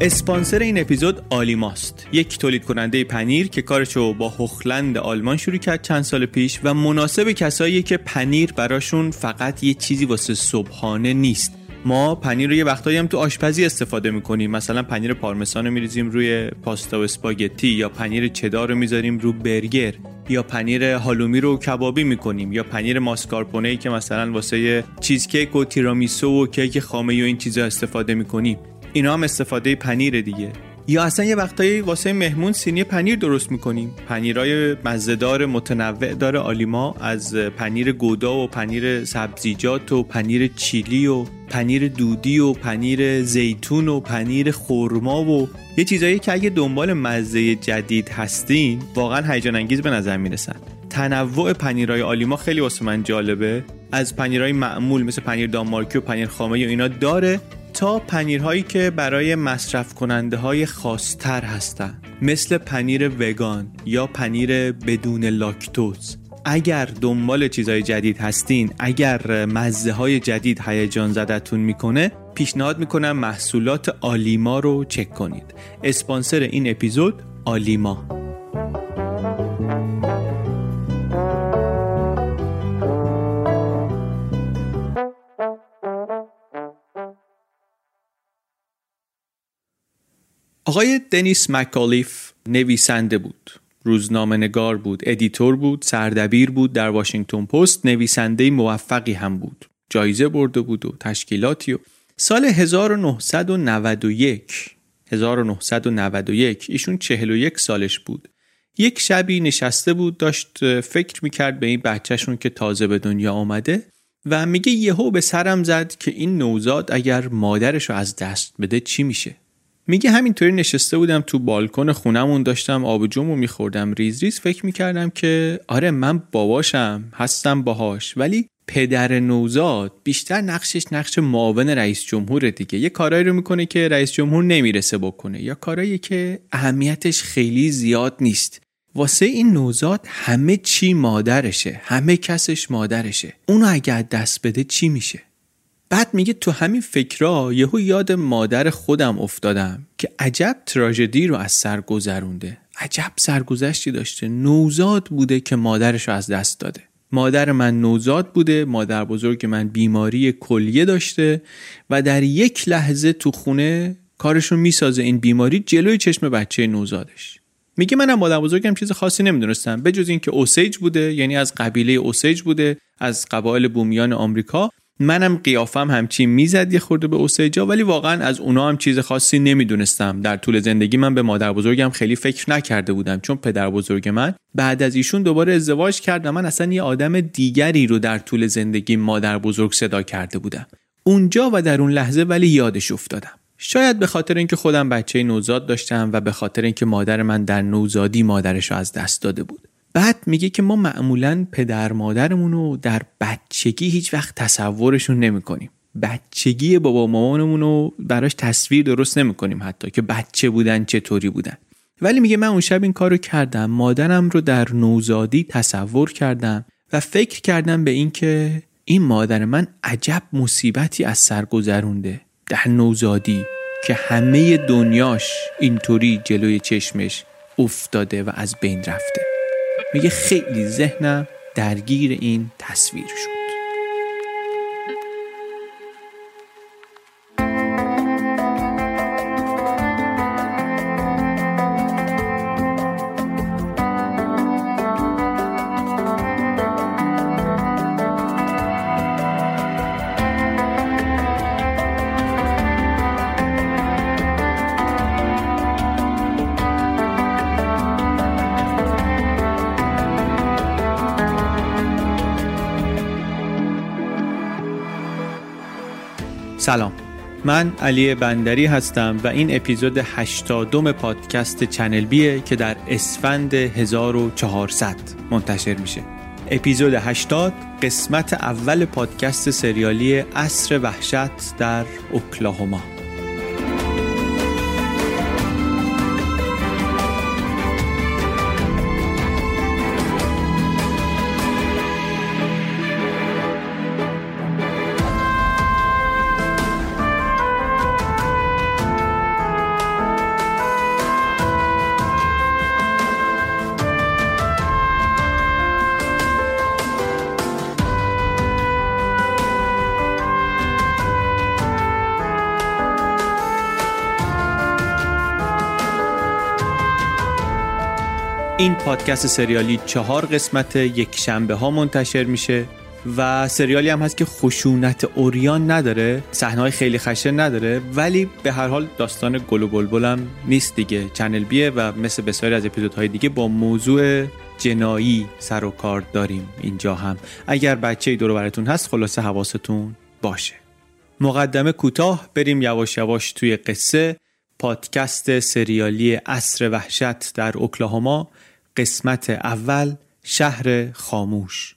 اسپانسر این اپیزود آلیماست یک تولید کننده پنیر که کارشو با هخلند آلمان شروع کرد چند سال پیش و مناسب کسایی که پنیر براشون فقط یه چیزی واسه صبحانه نیست. ما پنیر رو یه وقتایی هم تو آشپزی استفاده می‌کنیم. مثلا پنیر پارمسان رو میریزیم روی پاستا و اسپاگتی یا پنیر چدار رو می‌ذاریم رو برگر یا پنیر هالومی رو کبابی می‌کنیم یا پنیر ماسکارپونه که مثلا واسه چیزکیک و تیرامیسو و کیک خامه و این چیزا استفاده می‌کنیم. اینا هم استفاده پنیر دیگه. یا اصلا یه وقتایی واسه مهمون سینی پنیر درست می‌کنیم. پنیرای مزهدار متنوع داره آلیما از پنیر گودا و پنیر سبزیجات و پنیر چیلی و پنیر دودی و پنیر زیتون و پنیر خرما و یه چیزایی که اگه دنبال مزه جدید هستین واقعا هیجان انگیز به نظر می‌رسن. تنوع پنیرهای آلیما خیلی واسه من جالبه. از پنیرهای معمول مثل پنیر دانمارکی و پنیر خامه و اینا داره. تا پنیرهایی که برای مصرف کننده های خاصتر هستن مثل پنیر وگان یا پنیر بدون لاکتوز. اگر دنبال چیزهای جدید هستین اگر مزه های جدید هیجان زدتون می‌کنه پیشنهاد می‌کنم محصولات آلیما رو چک کنید. اسپانسر این اپیزود آلیما. آقای دنیس مک‌براید نویسنده بود. روزنامه نگار بود editor بود سردبیر بود در واشنگتن پست نویسنده موفقی هم بود. جایزه برده بود و تشکیلاتی و سال 1991 1991 ایشون 41 سالش بود. یک شبی نشسته بود داشت فکر می‌کرد به این بچهشون که تازه به دنیا آمده و میگه یهو به سرم زد که این نوزاد اگر مادرش رو از دست بده چی میشه؟ میگه همینطوری نشسته بودم تو بالکن خونمون داشتم آب جومو میخوردم. ریز ریز فکر می‌کردم که آره من باباشم هستم باهاش. ولی پدر نوزاد بیشتر نقشش نقش معاون رئیس جمهور دیگه. یه کارایی رو می‌کنه که رئیس جمهور نمی‌رسه بکنه. یا کارایی که اهمیتش خیلی زیاد نیست. واسه این نوزاد همه چی مادرشه. همه کسش مادرشه. اونو اگه دست بده چی میشه؟ بعد میگه تو همین فکرها یهو یاد مادر خودم افتادم که عجب تراژدی رو از سر گذرونده. عجب سرگذشتی داشته. نوزاد بوده که مادرش رو از دست داده. مادر من نوزاد بوده مادر بزرگ من بیماری کلیه داشته و در یک لحظه تو خونه کارشون می‌سازه این بیماری جلوی چشم بچه نوزادش. میگه منم مادر بزرگم چیز خاصی نمی‌دونستم. به جز اینکه اوسیج بوده یعنی از قبیله اوسیج بوده از قبایل بومیان آمریکا. منم قیافم همچین می‌زد یه خورده به اوسیجا ولی واقعا از اونا هم چیز خاصی نمی‌دونستم. در طول زندگی من به مادر بزرگم خیلی فکر نکرده بودم چون پدر بزرگ من بعد از ایشون دوباره ازدواج کرد و من اصلا یه آدم دیگری رو در طول زندگی مادر بزرگ صدا کرده بودم. اونجا و در اون لحظه ولی یادش افتادم. شاید به خاطر اینکه خودم بچه نوزاد داشتم و به خاطر اینکه مادر من در نوزادی مادرش رو از دست داده بود. بعد میگه که ما معمولا پدر مادرمون رو در بچگی هیچ وقت تصورشون نمی کنیم. بچگی بابا مامانمون رو براش تصویر درست نمی کنیم حتی که بچه بودن چطوری بودن. ولی میگه من اون شب این کارو کردم. مادرم رو در نوزادی تصور کردم و فکر کردم به اینکه این مادر من عجب مصیبتی از سر گذرونده در نوزادی که همه دنیاش اینطوری جلوی چشمش افتاده و از بین رفته. میگه خیلی ذهنم درگیر این تصویر شد. من علی بندری هستم و این اپیزود 82 پادکست چنل بیه که در اسفند 1400 منتشر میشه. اپیزود 80 قسمت اول پادکست سریالی اصر وحشت در اوکلاهوما. پادکست سریالی چهار قسمت یک شنبه ها منتشر میشه و سریالی هم هست که خشونت اوریان نداره صحنه خیلی خشن نداره ولی به هر حال داستان گل و بلبل هم نیست دیگه. چنل بیه و مثل بسیاری از اپیزودهای دیگه با موضوع جنایی سر و کار داریم. اینجا هم. اگر بچه دور براتون هست خلاصه حواستون باشه. مقدمه کوتاه بریم یواش یواش توی قصه. پادکست سریالی اصر وحشت در اوکلاهوما قسمت اول شهر خاموش.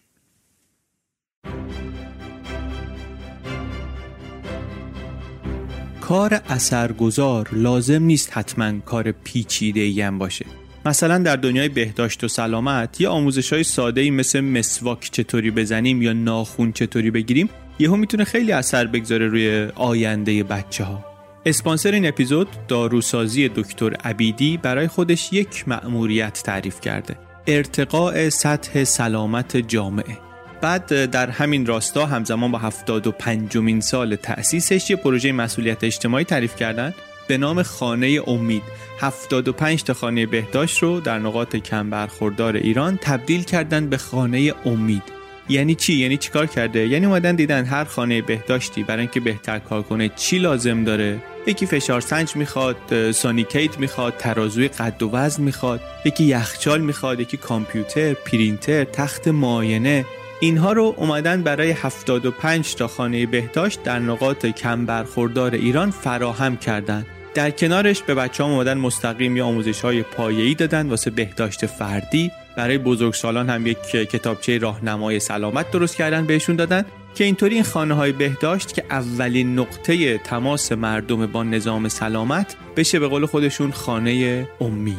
کار اثرگذار لازم نیست حتما کار پیچیده هم باشه. مثلا در دنیای بهداشت و سلامت یه آموزش های ساده ای مثل مسواک چطوری بزنیم یا ناخون چطوری بگیریم یهو می‌تونه خیلی اثر بگذاره روی آینده بچه ها اسپانسر این اپیزود داروسازی دکتر عبیدی برای خودش یک مأموریت تعریف کرده. ارتقاء سطح سلامت جامعه. بعد در همین راستا همزمان با 75 مین سال تأسیسش یه پروژه مسئولیت اجتماعی تعریف کردن به نام خانه امید. 75 تا خانه بهداشت رو در نقاط کم برخوردار ایران تبدیل کردن به خانه امید. یعنی چی؟ یعنی چیکار کرده؟ یعنی اومدن دیدن هر خانه بهداشتی برای اینکه بهتر کار کنه چی لازم داره؟ یکی فشار سنج می‌خواد سانیکیت می‌خواد ترازوی قد و وزن می‌خواد یکی یخچال می‌خواد یکی کامپیوتر پرینتر تخت معاینه. اینها رو اومدن برای 75 تا خانه بهداشت در نقاط کم برخوردار ایران فراهم کردند. در کنارش به بچه هم اومدن مستقیم یا آموزش های پایه‌ای دادن واسه بهداشت فردی. برای بزرگسالان هم یک کتابچه راهنمای سلامت درست کردن بهشون دادن که اینطوری این خانه های بهداشت که اولین نقطه تماس مردم با نظام سلامت بشه به قول خودشون خانه امید.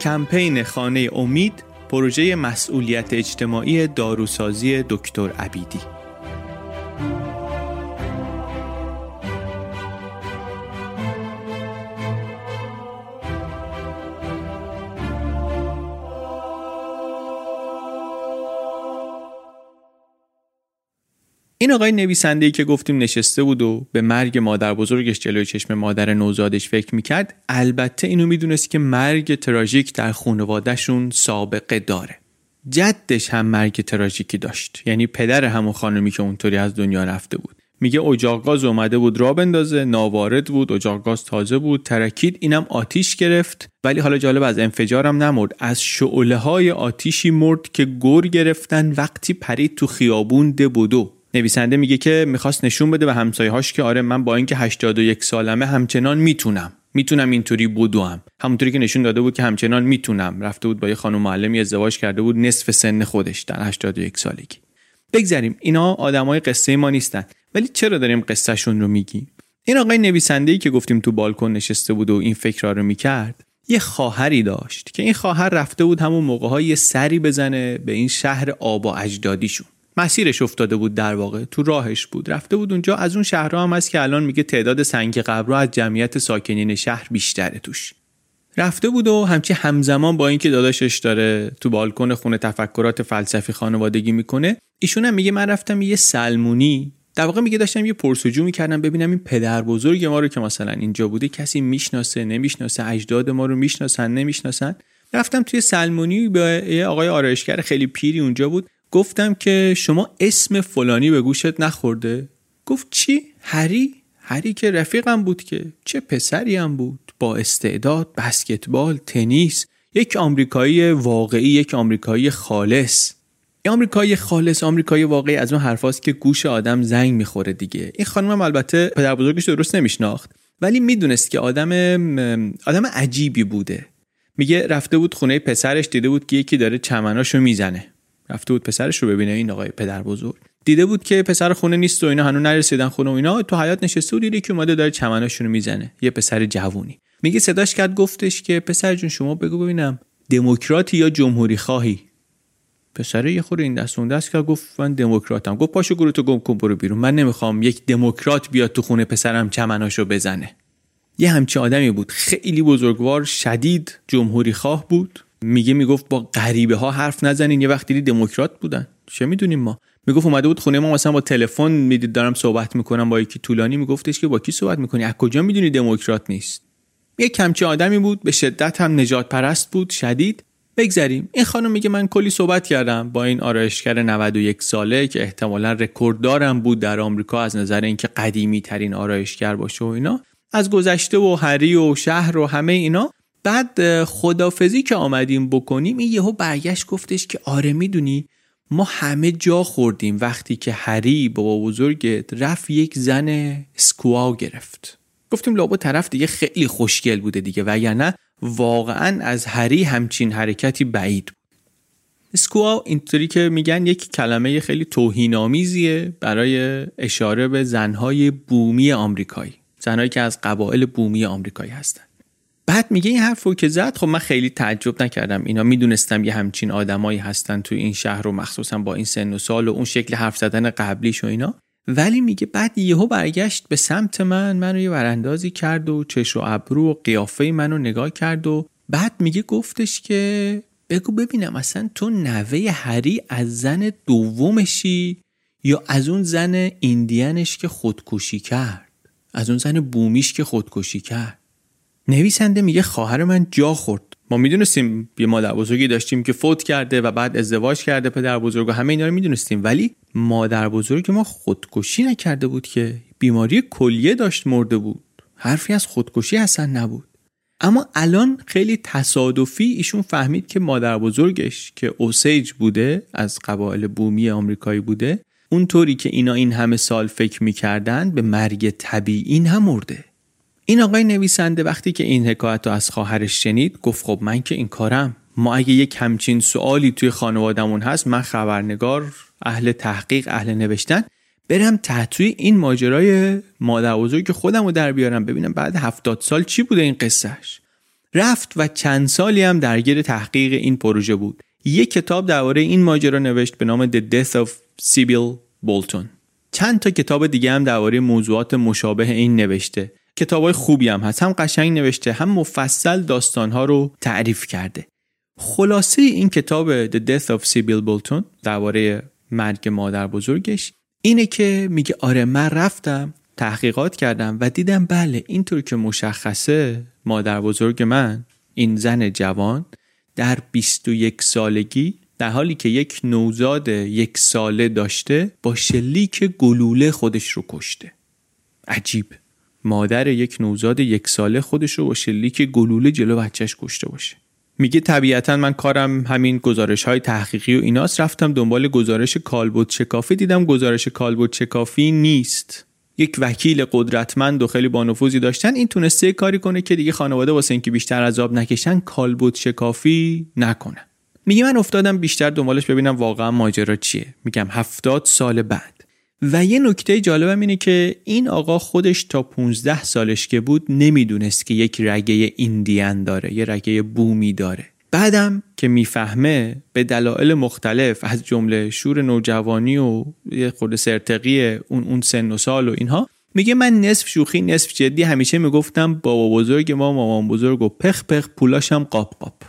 کمپین خانه امید پروژه مسئولیت اجتماعی داروسازی دکتر عبیدی. این آقای نویسنده ای که گفتیم نشسته بود و به مرگ مادر بزرگش جلوی چشم مادر نوزادش فکر می‌کرد البته اینو می‌دونست که مرگ تراژیک در خانوادهشون سابقه داره. جدش هم مرگ تراژیکی داشت. یعنی پدر همون خانمی که اونطوری از دنیا رفته بود. میگه اجاق گاز اومده بود را بندازه ناوارد بود اجاق گاز تازه بود ترکید اینم آتیش گرفت. ولی حالا جالب از انفجارم نمرد. از شعله های آتیشی مرد که گور گرفتن وقتی پرید تو خیابون دبودو نویسنده میگه که می‌خواست نشون بده به همسایه‌هاش که آره من با اینکه 81 سالمه همچنان می‌تونم. می‌تونم اینطوری بدوم همونطوری که نشون داده بود که همچنان می‌تونم. رفته بود با یه خانم معلمی ازدواج کرده بود نصف سن خودش در 81 سالگی. بگذریم. اینا آدمای قصه ما نیستن. ولی چرا داریم قصهشون رو میگیم؟ این آقای نویسنده که گفتیم تو بالکن نشسته بود و این فکر رو می‌کرد یه خواهری داشت که این خواهر رفته بود همون موقع یه سری بزنه به این شهر آب و اجدادیشون. مسیرش افتاده بود در واقع تو راهش بود. رفته بود اونجا از اون شهرها هم هست که الان میگه تعداد سنگ قبر از جمعیت ساکنین شهر بیشتره توش. رفته بود و همچی همزمان با اینکه داداشش داره تو بالکن خونه تفکرات فلسفی خانوادگی می‌کنه ایشون هم میگه من رفتم یه سلمونی. در واقع میگه داشتم یه پرسجو می‌کردم ببینم این پدر بزرگ ما رو که مثلا اینجا بوده کسی می‌شناسه نمی‌شناسه اجداد ما رو می‌شناسن نمی‌شناسن. رفتم توی سلمونی به یه آقای آرایشگر خیلی پیری اونجا بود. گفتم که شما اسم فلانی به گوشت نخورده. گفت چی؟ هری؟ هری که رفیقم بود که. چه پسری هم بود. با استعداد بسکتبال تنیس. یک آمریکایی واقعی یک آمریکایی خالص. آمریکایی خالص آمریکایی واقعی از اون حرفاست که گوش آدم زنگ می‌خوره دیگه. این خانم البته پدر بزرگش درست نمیشناخت. ولی می‌دونست که آدم آدم عجیبی بوده. میگه رفته بود خونه پسرش دیده بود که یکی داره چمناشو می‌زنه. رفته بود پسرش رو ببینه این آقای پدر بزرگ. دیده بود که پسر خونه نیست و اینا هنوز نرسیدن خونه و اینا. تو حیات نشسته دیده که اومده داره چمناشونو می‌زنه. یه پسر جوونی. میگه صداش کرد گفتش که پسر جون شما بگو ببینم دموکراتی یا جمهوری خواهی؟ پسر یه خورده این دست اون دست که گفت من دموکراتم. گفت پاشو گروه تو گم کن برو بیرون. من نمی‌خوام یک دموکرات بیاد تو خونه پسرم چمناشو بزنه. یه همچین آدمی بود. خیلی بزرگوار شدید جمهوری خواه بود. میگه می‌گفت با غریبه ها حرف نزنین یه وقتی دموکرات بودن. چه می‌دونیم ما؟ می‌گفت اومده بود خونه ما مثلا با تلفن می‌دید دارم صحبت می‌کنم با یکی طولانی میگفتش که با کی صحبت می‌کنی؟ از کجا می‌دونی دموکرات نیست؟ یه کمچه آدمی بود به شدت هم نجات پرست بود شدید. بگذریم. این خانم میگه من کلی صحبت کردم با این آرایشگر 91 ساله که احتمالا رکورددارم بود در آمریکا از نظر اینکه قدیمی ترین آرایشگر باشه و اینا. از گذشته و هری و شهر و همه اینا بعد خدافزی که آمدیم بکنیم این یهو برگشت گفتش که آره می‌دونی ما همه جا خوردیم وقتی که هری بابا بزرگت رفت یک زن سکواو گرفت. گفتیم لابا طرف دیگه خیلی خوشگل بوده دیگه وگرنه واقعا از هری همچین حرکتی بعید بود. سکواو اینطوری که میگن یک کلمه خیلی توهینآمیزیه برای اشاره به زنهای بومی آمریکایی زنهایی که از قبایل بومی آمریکایی هستن. بعد میگه این حرف رو که زد خب من خیلی تعجب نکردم. اینا می‌دونستم یه همچین آدمایی هستن تو این شهر و مخصوصا با این سن و سال و اون شکل حرف زدن قبلیش و اینا. ولی میگه بعد یهو برگشت به سمت من منو یه وراندازی کرد و چش و ابرو و قیافه منو نگاه کرد و بعد میگه گفتش که بگو ببینم اصلا تو نوه هری از زن دومشی یا از اون زن ایندیانش که خودکشی کرد؟ از اون زن بومیش که خودکشی کرد؟ نویسنده میگه خواهر من جا خورد. ما می‌دونستیم یه مادر بزرگی داشتیم که فوت کرده و بعد ازدواج کرده پدر بزرگ و همه اینا رو می‌دونستیم. ولی مادر بزرگ ما خودکشی نکرده بود که بیماری کلیه داشت مرده بود. حرفی از خودکشی اصلا نبود. اما الان خیلی تصادفی ایشون فهمید که مادر بزرگش که اوسیج بوده از قبایل بومی آمریکایی بوده اونطوری که اینا این همه سال فکر می‌کردن به مرگ طبیعی نمرده. این آقای نویسنده وقتی که این حکایت رو از خواهرش شنید گفت خب من که این کارم. ما اگه یک همچین سوالی توی خانوادمون هست من خبرنگار اهل تحقیق اهل نوشتن برم تحتوی این ماجرای مادر بزرگ خودم رو در بیارم ببینم بعد هفتاد سال چی بوده این قصهش رفت و چند سالی هم درگیر تحقیق این پروژه بود. یک کتاب درباره این ماجرا نوشت به نام The Death of Sibyl Bolton. چند تا کتاب دیگه هم درباره موضوعات مشابه این نوشته. کتابای خوبی هم هست هم قشنگ نوشته هم مفصل داستانها رو تعریف کرده. خلاصه این کتاب The Death of Sibyl Bolton درباره مرگ مادر بزرگش اینه که میگه آره من رفتم تحقیقات کردم و دیدم بله اینطور که مشخصه مادر بزرگ من این زن جوان در 21 سالگی در حالی که یک نوزاد یک ساله داشته با شلیک گلوله خودش رو کشته. عجیب. مادر یک نوزاد یک ساله خودش رو با شلیک گلوله جلو بچهش کشته باشه. میگه طبیعتا من کارم همین گزارش های تحقیقی و ایناست. رفتم دنبال گزارش کالبوت شکافی. دیدم گزارش کالبوت شکافی نیست. یک وکیل قدرتمند و خیلی بانفوذی داشتن. این تونسته کاری کنه که دیگه خانواده واسه اینکه بیشتر عذاب نکشن کالبوت شکافی نکنه میگه من افتادم بیشتر دنبالش ببینم واقعا ماجرا چیه. میگم هفتاد سال بعد. و یه نکته جالبم اینه که این آقا خودش تا 15 سالش که بود نمی‌دونست که یک رگه ایندیان داره یه رگه بومی داره. بعدم که می‌فهمه به دلایل مختلف از جمله شور نوجوانی و یه خورده سرتقی اون اون سن و سال و اینها میگه من نصف شوخی نصف جدی همیشه می‌گفتم بابا بزرگ ما مامان بزرگ و پخ پخ پولاشم قاپ قاپ.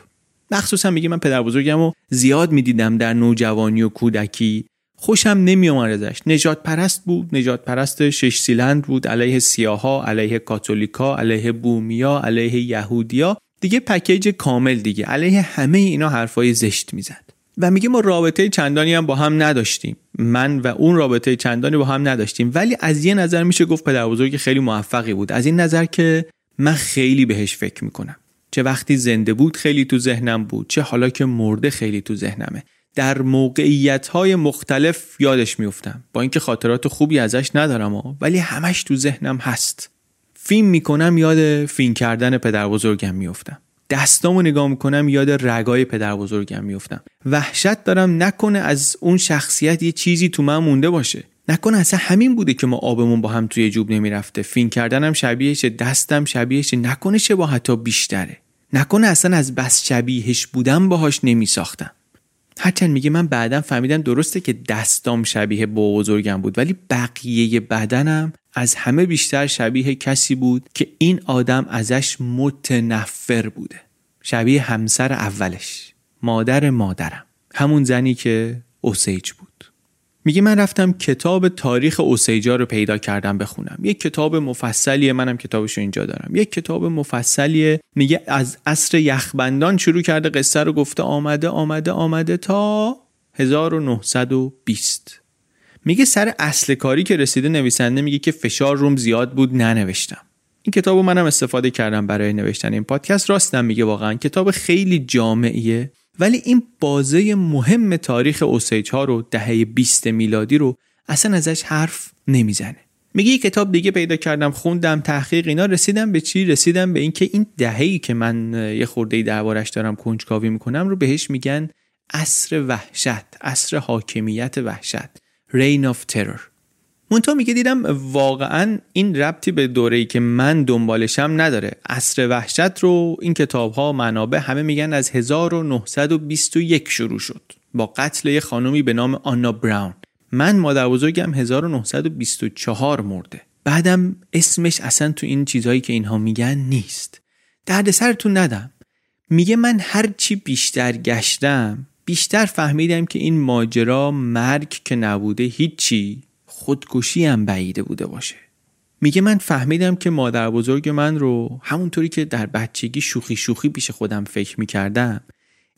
مخصوصا میگه من پدر بزرگم رو زیاد می‌دیدم در نوجوانی و کودکی. خوشم نمی ازش. نجات پرست بود نجات پرست شش سیلند بود علیه سیاها علیه کاتولیکا علیه بومیا علیه یهودیا. دیگه پکیج کامل دیگه. علیه همه اینا حرفای زشت می‌زد. و میگه ما رابطه چندانی هم با هم نداشتیم. من و اون رابطه چندانی با هم نداشتیم. ولی از یه نظر میشه گفت پدر بزرگ خیلی موفقی بود. از این نظر که من خیلی بهش فکر می‌کنم. چه وقتی زنده بود خیلی تو ذهنم بود چه حالا که مرده خیلی تو ذهنمه. در موقعیت های مختلف یادش میفتم با اینکه خاطرات خوبی ازش ندارم ولی همش تو ذهنم هست. فیلم می‌کنم یاد فیلم کردن پدر بزرگم میفتم دستامو نگاه می‌کنم یاد رگای پدر بزرگم میفتم وحشت دارم نکنه از اون شخصیت یه چیزی تو من مونده باشه. نکنه اصلا همین بوده که ما آبمون با هم توی جوب نمی‌رفته. فین کردنم شبیهشه دستم شبیهشه نکنه حتی بیشتره. نکنه اصلا از بس شبیهش بودم باهاش نمیساختم. هرچند میگه من بعدا فهمیدم درسته که دستام شبیه با بزرگم بود ولی بقیه بدنم از همه بیشتر شبیه کسی بود که این آدم ازش متنفر بوده. شبیه همسر اولش مادر مادرم. همون زنی که اوسیج بود. میگه من رفتم کتاب تاریخ اوسیجا رو پیدا کردم بخونم. یک کتاب مفصلیه منم کتابش رو اینجا دارم. یک کتاب مفصلیه میگه از عصر یخبندان شروع کرده قصه رو گفته آمده آمده آمده تا 1920 میگه سر اصل کاری که رسیده نویسنده میگه که فشار روم زیاد بود ننوشتم. این کتابو منم استفاده کردم برای نوشتن این پادکست. راستم میگه واقعا. کتاب خیلی جامعیه. ولی این بازه مهم تاریخ اوسیج ها رو دهه 20 میلادی رو اصلا ازش حرف نمی‌زنه. میگه یه کتاب دیگه پیدا کردم خوندم تحقیق اینا رسیدم به چی؟ رسیدم به اینکه این دهه‌ای که من یه خورده دربارش دارم کنجکاوی می‌کنم رو بهش میگن عصر وحشت عصر حاکمیت وحشت Reign of Terror. مونتا میگه دیدم واقعا این ربطی به دوره‌ای که من دنبالشم نداره. عصر وحشت رو این کتاب ها منابع همه میگن از 1921 شروع شد. با قتل یه خانومی به نام آنا براون. من مادر بزرگم 1924 مرده. بعدم اسمش اصلا تو این چیزهایی که اینها میگن نیست. درد سرتون ندم. میگه من هرچی بیشتر گشتم بیشتر فهمیدم که این ماجرا مرگ که نبوده هیچی. خودکشی هم بعیده بوده باشه. میگه من فهمیدم که مادر بزرگ من رو همونطوری که در بچگی شوخی شوخی پیش خودم فکر می‌کردم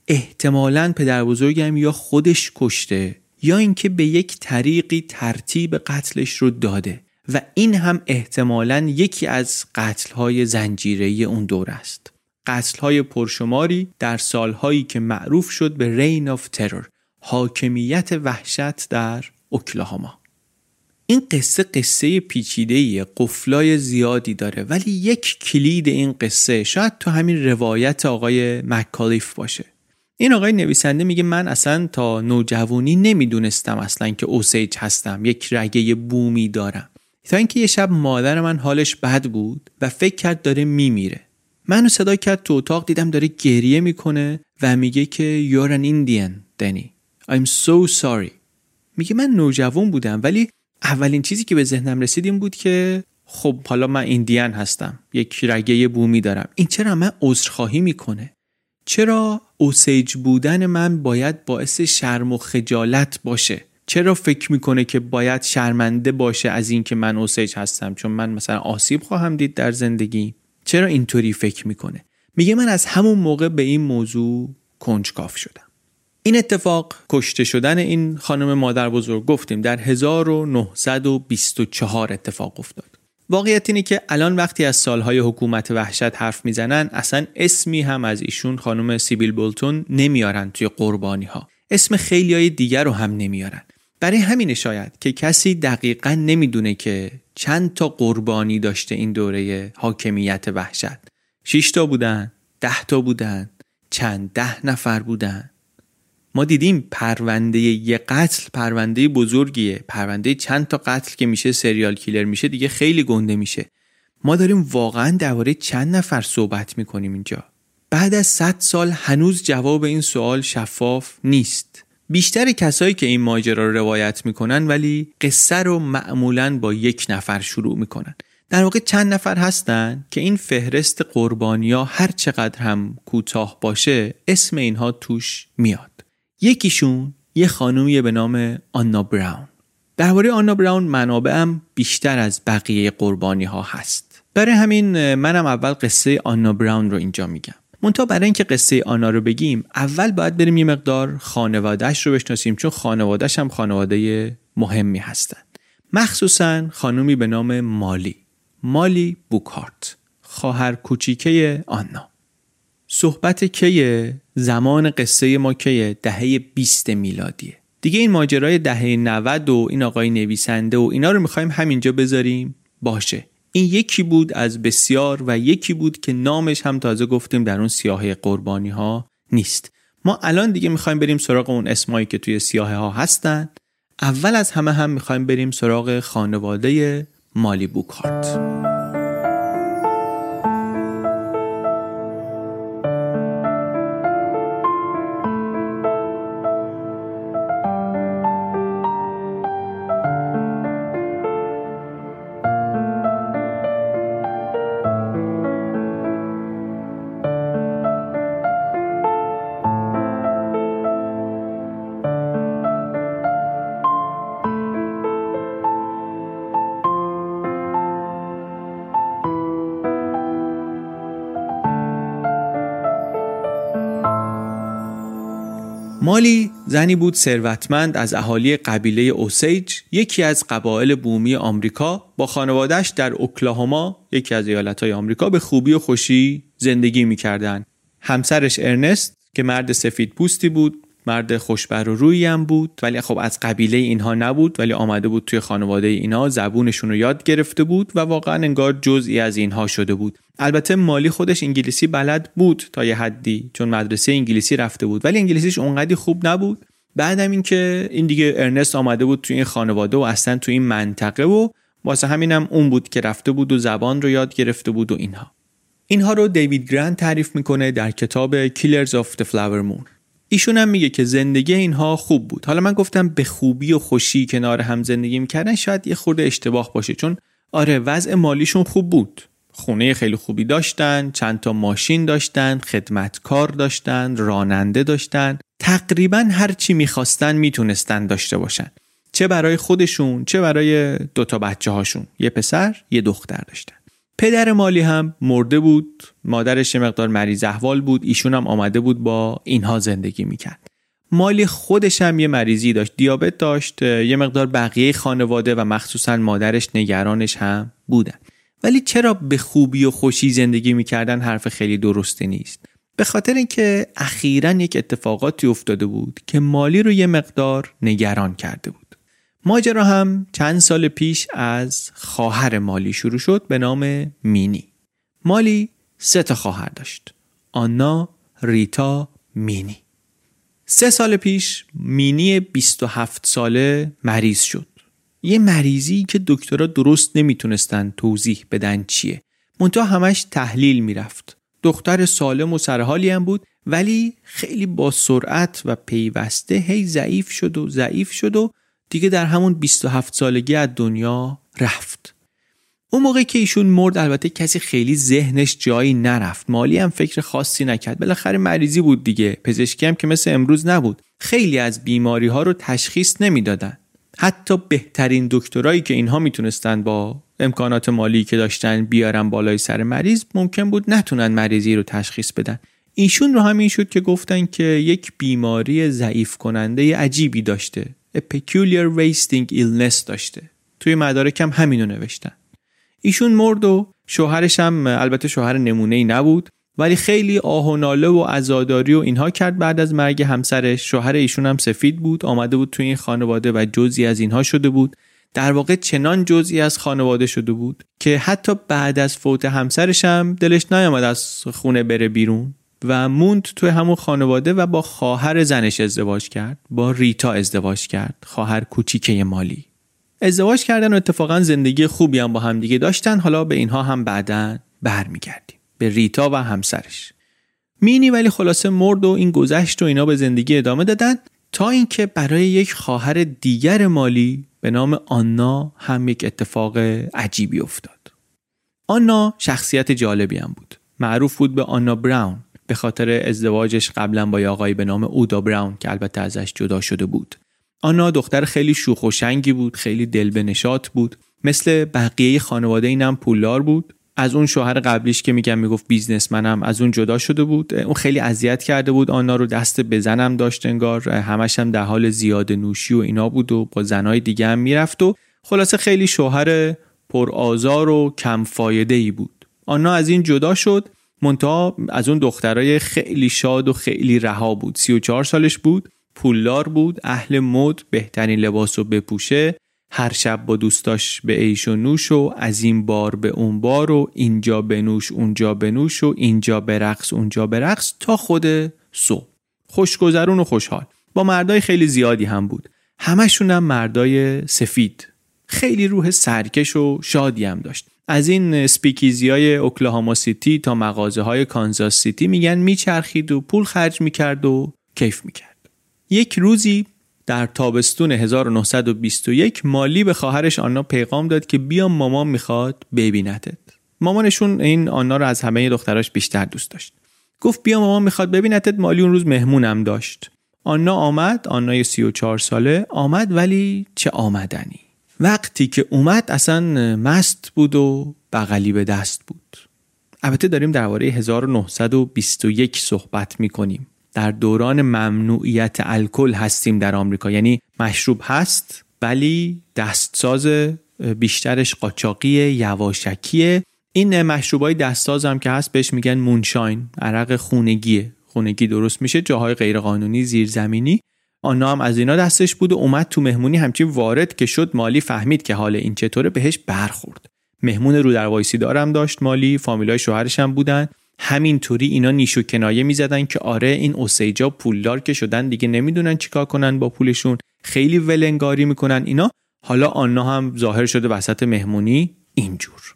احتمالا پدر بزرگم یا خودش کشته یا اینکه به یک طریقی ترتیب قتلش رو داده و این هم احتمالا یکی از قتلهای زنجیره اون دور است. قتلهای پرشماری در سالهایی که معروف شد به رین آف ترور حاکمیت وحشت در اوکلاهاما. این قصه قصه پیچیده قفلای زیادی داره ولی یک کلید این قصه شاید تو همین روایت آقای مکالیف باشه. این آقای نویسنده میگه من اصلا تا نوجوانی نمی‌دونستم اصلا که اوسیج هستم یک رگه بومی دارم. تا اینکه یه شب مادر من حالش بد بود و فکر کرد داره میمیره. منو صدا کرد تو اتاق دیدم داره گریه می‌کنه و میگه که you're an Indian دنی I'm so sorry. میگه من نوجوان بودم ولی اولین چیزی که به ذهنم رسید این بود که خب حالا من ایندیان هستم یک رگه بومی دارم. این چرا من عذرخواهی می‌کنه؟ چرا اوسیج بودن من باید باعث شرم و خجالت باشه؟ چرا فکر می‌کنه که باید شرمنده باشه از اینکه من اوسیج هستم؟ چون من مثلا آسیب خواهم دید در زندگی. چرا اینطوری فکر می‌کنه؟ میگه من از همون موقع به این موضوع کنجکاف شدم. این اتفاق کشته شدن این خانم مادر بزرگ گفتیم در 1924 اتفاق افتاد. واقعیت اینه که الان وقتی از سالهای حکومت وحشت حرف می‌زنن اصلا اسمی هم از ایشون خانم سیبیل بولتون نمیارن توی قربانی ها اسم خیلی های دیگر رو هم نمیارن. برای همین شاید که کسی دقیقا نمی‌دونه که چند تا قربانی داشته این دوره حاکمیت وحشت. 6 تا بودن 10 تا بودن چند ده نفر بودن. ما دیدیم پرونده یه قتل پرونده بزرگیه. پرونده چند تا قتل که میشه سریال کیلر میشه دیگه خیلی گنده میشه. ما داریم واقعا درباره چند نفر صحبت می‌کنیم اینجا. بعد از 100 سال هنوز جواب این سوال شفاف نیست. بیشتر کسایی که این ماجرا رو روایت می‌کنن ولی قصه رو معمولا با یک نفر شروع می‌کنن. در واقع چند نفر هستن که این فهرست قربانیا هر چقدر هم کوتاه باشه اسم اینها توش میاد. یکیشون یه خانومیه به نام آنا براون. درباره آنا براون منابعم بیشتر از بقیه قربانی ها هست. برای همین منم اول قصه آنا براون رو اینجا میگم. منتها برای اینکه قصه آنا رو بگیم اول باید بریم یه مقدار خانوادهش رو بشناسیم چون خانوادهش هم خانواده مهمی هستن. مخصوصا خانومی به نام مالی مالی بوکارت خواهر کوچیکه آنا صحبت کیه؟ زمان قصه ما کیه؟ دهه 20 میلادیه. دیگه این ماجرای دهه 90 و این آقای نویسنده و اینا رو می‌خوایم همینجا بذاریم. باشه. این یکی بود از بسیار و یکی بود که نامش هم تازه گفتیم در اون سیاهه قربانی ها نیست. ما الان دیگه می‌خوایم بریم سراغ اون اسمایی که توی سیاهه ها هستن. اول از همه هم می‌خوایم بریم سراغ خانواده مالی بوکارت مالی زنی بود ثروتمند از اهالی قبیله اوسیج یکی از قبایل بومی آمریکا. با خانوادهش در اوکلاهوما یکی از ایالتهای آمریکا به خوبی و خوشی زندگی می‌کردند. همسرش ارنست که مرد سفید پوستی بود مرد خوشبر و روی هم بود. ولی خب از قبیله اینها نبود ولی آمده بود توی خانواده اینها زبونشون رو یاد گرفته بود و واقعا انگار جزئی از اینها شده بود. البته مالی خودش انگلیسی بلد بود تا یه حدی چون مدرسه انگلیسی رفته بود. ولی انگلیسیش اونقدی خوب نبود. بعدم اینکه این دیگه ارنست آمده بود توی این خانواده و اصلا توی این منطقه و واسه همینم اون بود که رفته بود و زبان رو یاد گرفته بود و اینها. اینها رو دیوید گرند تعریف می‌کنه در کتاب Killers of the Flower Moon. ایشون هم میگه که زندگی اینها خوب بود. حالا من گفتم به خوبی و خوشی کنار هم زندگی می‌کردن شاید یه خورده اشتباه باشه چون آره وضع مالیشون خوب بود. خونه خیلی خوبی داشتن چند تا ماشین داشتن خدمتکار داشتن راننده داشتن. تقریبا هر چی می‌خواستن می‌تونستن داشته باشن. چه برای خودشون چه برای دوتا بچه هاشون یه پسر یه دختر داشتن. پدر مالی هم مرده بود مادرش یه مقدار مریض احوال بود ایشون هم آمده بود با اینها زندگی می‌کرد. مالی خودش هم یه مریضی داشت دیابت داشت یه مقدار بقیه خانواده و مخصوصا مادرش نگرانش هم بودن. ولی چرا به خوبی و خوشی زندگی می‌کردن حرف خیلی درسته نیست؟ به خاطر اینکه اخیرا یک اتفاقاتی افتاده بود که مالی رو یه مقدار نگران کرده بود. ماجرا هم چند سال پیش از خواهر مالی شروع شد به نام مینی. مالی سه تا خواهر داشت. آنا، ریتا، مینی. سه سال پیش مینی 27 ساله مریض شد. یه مریضی که دکترها درست نمی‌تونستن توضیح بدن چیه. منتها همش تحلیل می‌رفت. دختر سالم و سرحالی هم بود ولی خیلی با سرعت و پیوسته هی ضعیف شد و ضعیف شد و دیگه در همون 27 سالگی از دنیا رفت. اون موقع که ایشون مرد البته کسی خیلی ذهنش جایی نرفت. مالی هم فکر خاصی نکرد. بالاخره مریضی بود دیگه. پزشکی هم که مثل امروز نبود. خیلی از بیماری ها رو تشخیص نمی‌دادن. حتی بهترین دکترایی که اینها می‌تونستن با امکانات مالی که داشتن بیارن بالای سر مریض ممکن بود نتونن مریضی رو تشخیص بدن. ایشون رو همین شد که گفتن که یک بیماری ضعیف کننده عجیبی داشته. A peculiar wasting illness داشته. توی مدارکم همینو نوشتن. ایشون مرد و شوهرش هم البته شوهر نمونه ای نبود. ولی خیلی آه و ناله و عزاداری و اینها کرد بعد از مرگ همسرش شوهر ایشون هم سفید بود آمده بود توی این خانواده و جزی از اینها شده بود. در واقع چنان جزئی از خانواده شده بود که حتی بعد از فوت همسرش هم دلش نیامد از خونه بره بیرون و موند توی همون خانواده و با خواهر زنش ازدواج کرد با ریتا ازدواج کرد خواهر کوچیکه مالی. ازدواج کردن و اتفاقا زندگی خوبی هم با همدیگه داشتن حالا به اینها هم بعدا برمیگردیم. به ریتا و همسرش. مینی ولی خلاصه مرد و این گذشت و اینا به زندگی ادامه دادن تا اینکه برای یک خواهر دیگر مالی به نام آنا هم یک اتفاق عجیبی افتاد. آنا شخصیت جالبی هم بود. معروف بود به آنا براون. به خاطر ازدواجش قبلا با آقایی به نام اودا براون که البته ازش جدا شده بود. آنا دختر خیلی شوخ و شنگی بود خیلی دل به بود. مثل بقیه خانواده اینم پولدار بود. از اون شوهر قبلیش که میگم می‌گفت بیزنسمنم از اون جدا شده بود. اون خیلی اذیت کرده بود آنا رو دست بزنم داشت انگار. همش هم در حال زیاد نوشی و اینا بود و با زنای دیگه هم می‌رفت و خلاصه خیلی شوهر پر آزار و کم فایده ای بود. آنا از این جدا شد. منتها از اون دخترای خیلی شاد و خیلی رها بود. 34 سالش بود. پولدار بود. اهل مد بهترین لباس رو بپوشه. هر شب با دوستاش به عیش و نوش و از این بار به اون بار و اینجا بنوش اونجا بنوش و اینجا برقص اونجا برقص تا خود صبح. خوشگذرون و خوشحال. با مردای خیلی زیادی هم بود. همشون هم مردای سفید. خیلی روح سرکش و شادی هم داشت. از این speakeasy های اوکلاهاما سیتی تا مغازه های کانزاس سیتی میگن میچرخید و پول خرج می‌کرد و کیف می‌کرد. یک روزی در تابستون 1921 مالی به خواهرش آنا پیغام داد که بیا مامان می‌خواد ببینتت مامانشون این آنا رو از همه دختراش بیشتر دوست داشت. گفت بیا مامان می‌خواد ببینتت مالی اون روز مهمونم داشت. آنا آمد آنای 34 ساله آمد ولی چه آمدنی؟ وقتی که اومد اصلا مست بود و بغلی به دست بود. البته داریم درباره 1921 صحبت می‌کنیم. در دوران ممنوعیت الکل هستیم در آمریکا. یعنی مشروب هست ولی دستساز بیشترش قاچاقی یواشکیه. این مشروبای دستساز هم که هست بهش میگن مونشاین عرق خونگیه. خونگی درست میشه جاهای غیرقانونی زیرزمینی. آنا هم از اینا دستش بود و اومد تو مهمونی همچین وارد که شد مالی فهمید که حال این چطوره بهش برخورد. مهمون رو در وایسی دارم داشت مالی فامیلای شوهرش هم بودن. همینطوری اینا نیش کنایه می‌زدن که آره این اوسیجا پولدار که شدن دیگه نمی‌دونن چیکار کنن با پولشون. خیلی ولنگاری می‌کنن اینا. حالا آنا هم ظاهر شده وسط مهمونی اینجور.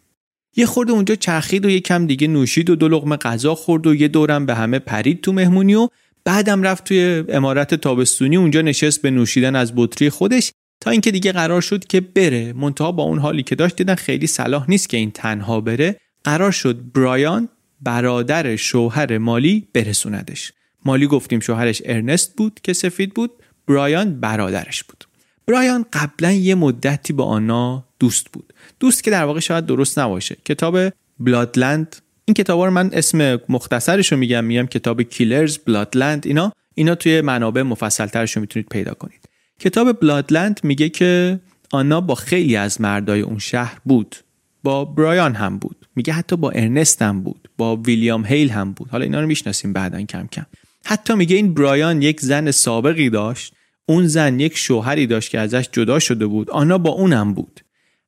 یه خورده اونجا چرخید و یه کم دیگه نوشید و دو لقمه غذا خورد و یه دورم به همه پرید تو مهمونی و بعدم رفت توی امارت تابستونی. اونجا نشست به نوشیدن از بطری خودش تا اینکه دیگه قرار شد که بره. منتها با اون حالی که داشت دیدن خیلی صلاح نیست که این تنها بره. قرار شد برایان برادر شوهر مالی برسوندش. مالی گفتیم شوهرش ارنست بود که سفید بود برایان برادرش بود. برایان قبلا یه مدتی با آنا دوست بود. دوست که در واقع شاید درست نباشه. کتاب بلادلند این کتاب رو من اسم مختصرش رو میگم میگم کتاب کیلرز بلادلند اینا. اینا توی منابع مفصلترش رو می‌تونید پیدا کنید. کتاب بلادلند میگه که آنا با خیلی از مردای اون شهر بود. با برایان هم بود. میگه حتی با ارنست هم بود با ویلیام هیل هم بود. حالا اینا رو می‌شناسیم بعدا کم کم. حتی میگه این برایان یک زن سابقی داشت اون زن یک شوهری داشت که ازش جدا شده بود آنا با اونم بود.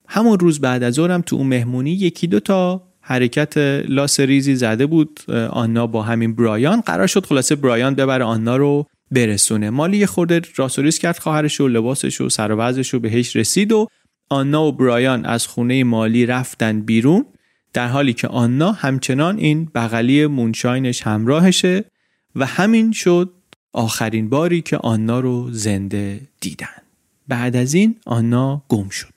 همون روز بعد از ظهرم تو اون مهمونی یکی دو تا حرکت لاس ریزی زده بود آنا با همین برایان. قرار شد خلاصه برایان ببره آنا رو برسونه. مالی یه خورده راسوریس کرد خواهرش و لباسش و سر و بهش رسید و آنا و برایان از خونه مالی رفتن بیرون. در حالی که آنا همچنان این بغلی مونشاینش همراهشه و همین شد آخرین باری که آنا رو زنده دیدن. بعد از این آنا گم شد.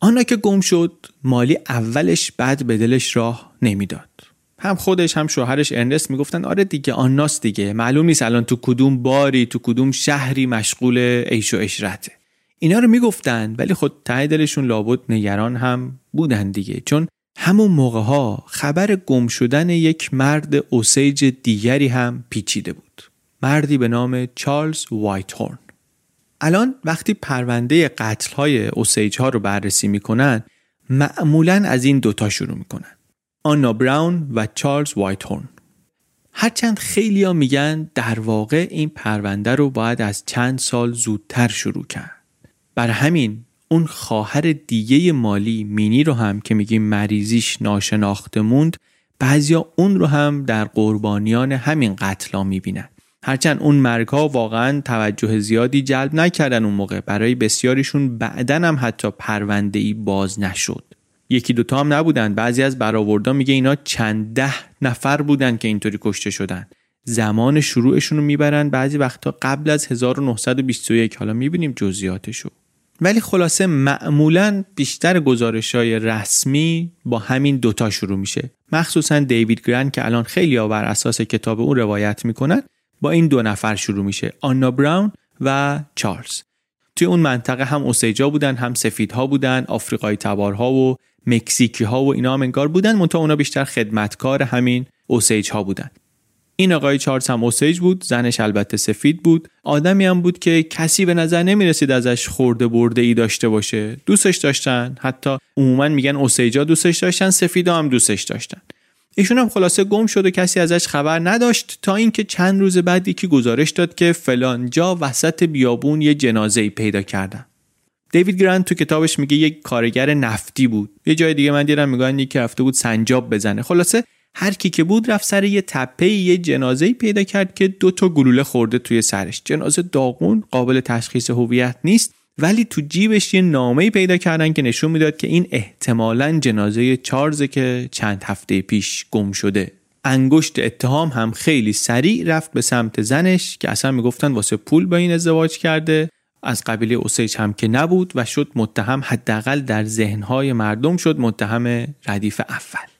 آنا که گم شد مالی اولش بد به دلش راه نمی‌داد. هم خودش هم شوهرش ارنست می‌گفتن آره دیگه آناست دیگه. معلوم نیست الان تو کدوم باری تو کدوم شهری مشغول عیش و عشرته. اینا رو می‌گفتن ولی خود ته دلشون لابد نگران هم بودن دیگه. چون همون موقع ها خبر گم شدن یک مرد اوسیج دیگری هم پیچیده بود. مردی به نام چارلز وایت هورن الان وقتی پرونده قتل های اوسیج ها رو بررسی می‌کنن معمولا از این دوتا شروع می‌کنن. آنا براون و چارلز وایت هورن هرچند خیلی ها میگن در واقع این پرونده رو باید از چند سال زودتر شروع کرد. بر همین اون خواهر دیگه مالی مینی رو هم که میگیم مریضیش ناشناخته موند بعضیا اون رو هم در قربانیان همین قتلا می‌بینن. هرچند اون مرگ ها واقعا توجه زیادی جلب نکردن اون موقع برای بسیاریشون بعدن هم حتی پرونده ای باز نشد. یکی دوتا هم نبودن بعضی از برآوردا میگه اینا چند ده نفر بودن که اینطوری کشته شدن. زمان شروعشون رو می‌برن بعضی وقتا قبل از 1921 حالا می‌بینیم جزئیاتشو. ولی خلاصه معمولا بیشتر گزارش های رسمی با همین دوتا شروع میشه. مخصوصا دیوید گرند که الان خیلی ها بر اساس کتاب اون روایت می‌کنن با این دو نفر شروع میشه آنا براون و چارلز. توی اون منطقه هم اوسیجا بودن هم سفیدها بودن آفریقای تبارها و مکزیکی ها و اینا هم انگار بودن منتها اونا بیشتر خدمتکار همین اوسیج ها بودن. این آقای چارلز هم اوسیج بود زنش البته سفید بود. آدمی هم بود که کسی به نظر نمی رسید ازش خورده برده ای داشته باشه. دوستش داشتن. حتی عموما میگن اوسیجا دوستش داشتن سفیدا هم دوستش داشتن. ایشون هم خلاصه گم شد و کسی ازش خبر نداشت تا اینکه چند روز بعد یکی گزارش داد که فلان جا وسط بیابون یه جنازه ای پیدا کردن. دیوید گرند تو کتابش میگه یک کارگر نفتی بود. یه جای دیگه من دیدم میگن یکی رفته بود سنجاب بزنه. خلاصه هر کی که بود رفت سر یه تپه یه جنازه پیدا کرد که دو تا گلوله خورده توی سرش. جنازه داغون قابل تشخیص هویت نیست ولی تو جیبش یه نامه پیدا کردن که نشون می‌داد که این احتمالا جنازه چارزه که چند هفته پیش گم شده. انگشت اتهام هم خیلی سریع رفت به سمت زنش که اصلا می‌گفتن واسه پول با این ازدواج کرده. از قبیله اوسیج هم که نبود و شد متهم حداقل در ذهنهای مردم شد متهم ردیف اول.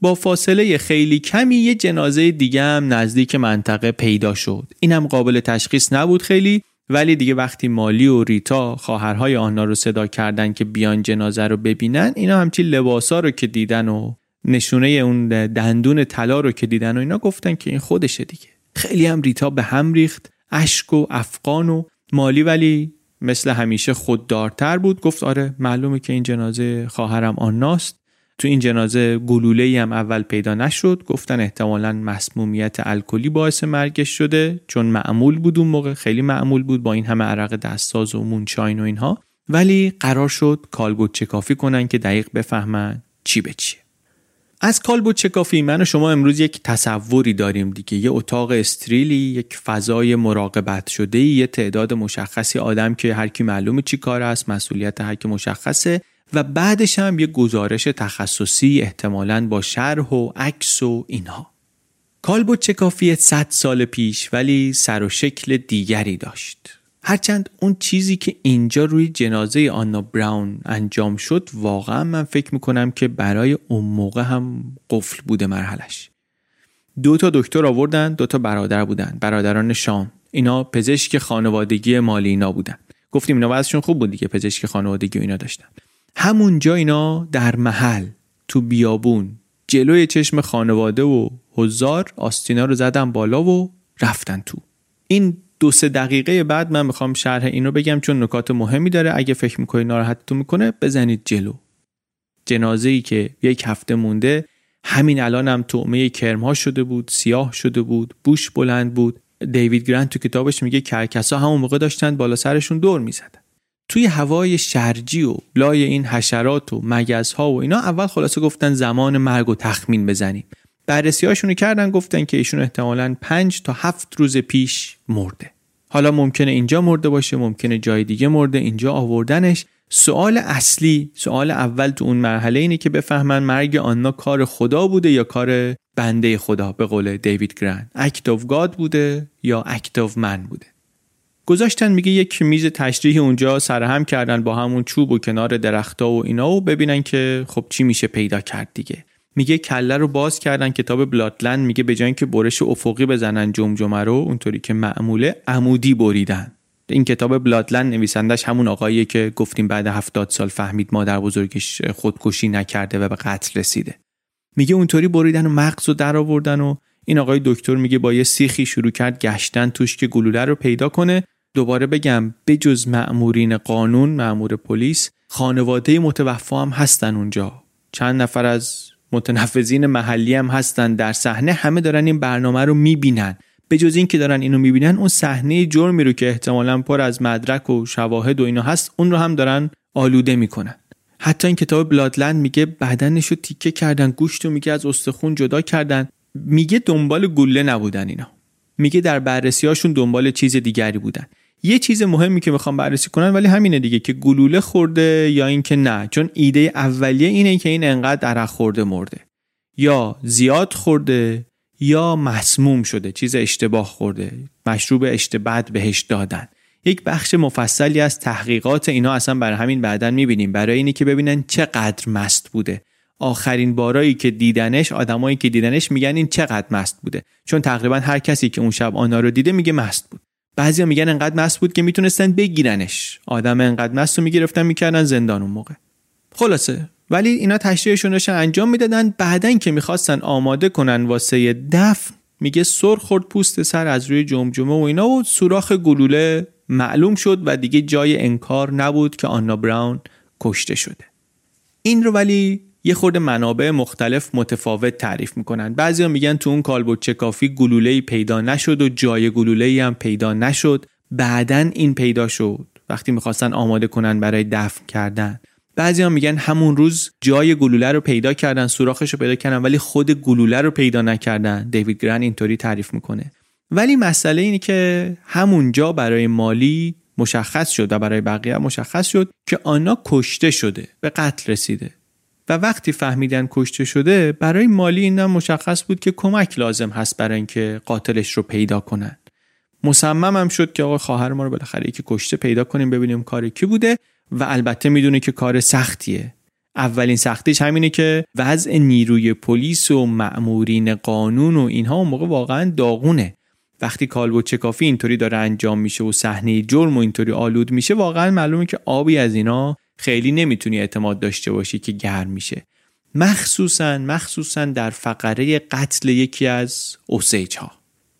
با فاصله خیلی کمی یه جنازه دیگه هم نزدیک منطقه پیدا شد. اینم قابل تشخیص نبود خیلی ولی دیگه وقتی مالی و ریتا خواهرهای آنها رو صدا کردن که بیان جنازه رو ببینن اینا همچی لباسا رو که دیدن و نشونه اون دندون طلا رو که دیدن و اینا گفتن که این خودشه دیگه. خیلی هم ریتا به هم ریخت اشک و افغان و مالی ولی مثل همیشه خوددارتر بود. گفت آره معلومه که این جنازه خواهرم آناست تو این جنازه گلوله هم اول پیدا نشد. گفتن احتمالا مسمومیت الکلی باعث مرگش شده چون معمول بود اون موقع خیلی معمول بود با این همه عرق دستساز و مونچاین و اینها. ولی قرار شد کالبوت چکافی کنن که دقیق بفهمن چی به چیه. از کالبوت چکافی من و شما امروز یک تصوری داریم دیگه. یه اتاق استریلی یک فضای مراقبت شده یه تعداد مشخصی آدم که هر کی معلومه چی کار است مسئولیت هر کی مشخصه. و بعدش هم یه گزارش تخصصی احتمالاً با شرح و عکس و اینها. کالبوت چکافی 100 سال پیش ولی سر و شکل دیگری داشت. هرچند اون چیزی که اینجا روی جنازه آنا براون انجام شد واقعا من فکر می‌کنم که برای اون موقع هم قفل بوده مرحلش دو تا دکتر آوردن دو تا برادر بودن برادران شام. اینا پزشک خانوادگی مالی اینا بودن. گفتیم اینا وضعشون خوب بود دیگه پزشک خانوادگی اینا داشتن. همونجا اینا در محل تو بیابون جلوی چشم خانواده و هزار آستینا رو زدن بالا و رفتن تو. این دو سه دقیقه بعد من می‌خوام شرح این رو بگم چون نکات مهمی داره. اگه فکر می‌کنی ناراحتتون می‌کنه بزنید جلو. جنازه ای که یک هفته مونده همین الان هم طعمه کرمها شده بود سیاه شده بود بوش بلند بود. دیوید گرن تو کتابش میگه کرکسا همون موقع داشتن بالا سرشون دور می‌زدن. توی هوای شرجی و لای این حشرات و مگس‌ها و اینا اول خلاصه گفتن زمان مرگ و تخمین بزنیم. بررسی هاشونو کردن گفتن که ایشون احتمالا پنج تا هفت روز پیش مرده. حالا ممکنه اینجا مرده باشه ممکنه جای دیگه مرده اینجا آوردنش. سوال اصلی سوال اول تو اون مرحله اینه که بفهمن مرگ آنا کار خدا بوده یا کار بنده خدا به قول دیوید گرن؟ act of God بوده یا act of man بوده؟ گذاشتن میگه یک میز تشریحی اونجا سرهم کردن با همون چوب و کنار درختا و اینا و ببینن که خب چی میشه پیدا کرد دیگه. میگه کله رو باز کردن کتاب بلاتلند میگه به جای که برش افقی بزنن جمجمه رو اونطوری که معموله عمودی بریدن. این کتاب بلادلند نویسندش همون آقاییه که گفتیم بعد هفتاد سال فهمید مادر بزرگش خودکشی نکرده و به قتل رسیده. میگه اونطوری بریدن و مغز رو در آوردن و این آقای دکتر میگه با یه سیخی شروع کرد گشتن توش که گلوله رو پیدا کنه. دوباره بگم بجز مأمورین قانون مأمور پلیس خانواده متوفا هم هستن اونجا. چند نفر از متنفذین محلی هم هستن در صحنه. همه دارن این برنامه رو می‌بینن. به جز این که دارن اینو می‌بینن اون صحنه جرمی رو که احتمالا پر از مدرک و شواهد و اینا هست اون رو هم دارن آلوده می‌کنن. حتی این کتاب بلادلند میگه بدنش رو تیکه کردن گوشت رو میگه از استخون جدا کردن. میگه دنبال گله نبودن اینا. میگه در بررسی هاشون دنبال چیز دیگری بودن. یه چیز مهمی که می‌خوام بررسی کنن ولی همینه دیگه که گلوله خورده یا اینکه نه؟ چون ایده اولیه اینه که این انقدر عرق خورده مرده. یا زیاد خورده یا مسموم شده چیز اشتباه خورده مشروب اشتباه بهش دادن. یک بخش مفصلی از تحقیقات اینا اصلا برای همین بعدا می‌بینیم. برای اینی که ببینن چقدر مست بوده. آخرین بارایی که دیدنش آدمایی که دیدنش میگن این چقدر مست بوده. چون تقریبا هر کسی که اون شب آنها رو دیده میگه مست بود. بعضیا میگن انقدر مست بود که می‌تونستن بگیرنش. آدم انقدر مست رو می‌گرفتن می‌کردن زندان اون موقع. خلاصه. ولی اینا تشریحشون داشتن انجام می‌دادن. بعدن که می‌خواستن آماده کنن واسه دفن میگه سر خورد پوست سر از روی جمجمه و اینا و سوراخ گلوله معلوم شد و دیگه جای انکار نبود که آنا براون کشته شده. این رو ولی یه خورده منابع مختلف متفاوت تعریف می‌کنن. بعضیا میگن تو اون کالبد کافی گلوله پیدا نشد و جای گلوله هم پیدا نشد. بعدا این پیدا شد. وقتی می‌خواستن آماده کنن برای دفن کردن. بعضی میگن همون روز جای گلوله رو پیدا کردن سوراخش رو پیدا کردن ولی خود گلوله رو پیدا نکردن. دیوید گرن اینطوری تعریف می‌کنه. ولی مسئله اینه که همونجا برای مالی مشخص شد و برای بقیه مشخص شد که آنا کشته شده به قتل رسیده. و وقتی فهمیدن کشته شده برای مالی این مشخص بود که کمک لازم هست برای اینکه قاتلش رو پیدا کنن. مصممم شد که آقا خواهر ما رو بالاخره یکی کشته پیدا کنیم ببینیم کار کی بوده و البته می‌دونه که کار سختیه. اولین سختیش همینه که وضع نیروی پلیس و مأمورین قانون و اینها اون موقع واقعا داغونه. وقتی کالبد چکافی اینطوری داره انجام میشه و صحنه جرم و اینطوری آلود میشه واقعا معلومه که آبی از اینا خیلی نمی‌تونی اعتماد داشته باشی که گرم میشه. مخصوصا مخصوصا در فقره قتل یکی از اوسیج ها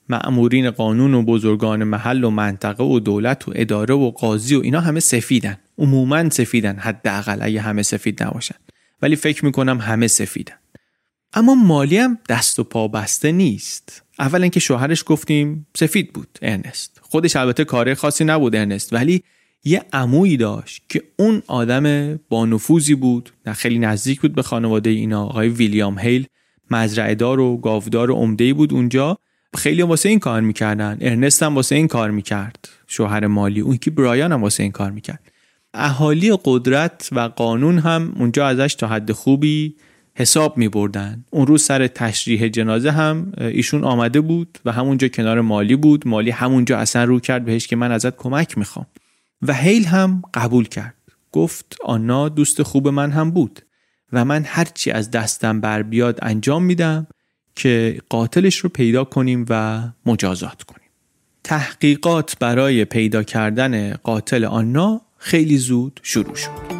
معمورین قانون و بزرگان محل و منطقه و دولت و اداره و قاضی و اینا همه سفیدن. عموما سفیدن حداقل اگه همه سفید نباشن. ولی فکر می‌کنم همه سفیدن. اما مالی هم دست و پا بسته نیست. اولا که شوهرش گفتیم سفید بود ارنست. خودش البته کار خاصی نبود ارنست. ولی یه عمویی داشت که اون آدم با نفوذی بود نه خیلی نزدیک بود به خانواده اینا. آقای ویلیام هیل مزرعه دار و گاودار و عمده بود اونجا. خیلی واسه این کار می‌کردن. ارنست هم واسه این کار می‌کرد. شوهر مالی. اون که برایان هم واسه این کار می‌کرد. اهالی قدرت و قانون هم اونجا ازش تا حد خوبی حساب می بردن. اون روز سر تشریح جنازه هم ایشون آمده بود و همونجا کنار مالی بود. مالی همونجا اصلا رو کرد بهش که من ازت کمک می‌خوام. و هیل هم قبول کرد. گفت آنا دوست خوب من هم بود و من هرچی از دستم بر بیاد انجام میدم که قاتلش رو پیدا کنیم و مجازات کنیم. تحقیقات برای پیدا کردن قاتل آنا خیلی زود شروع شد.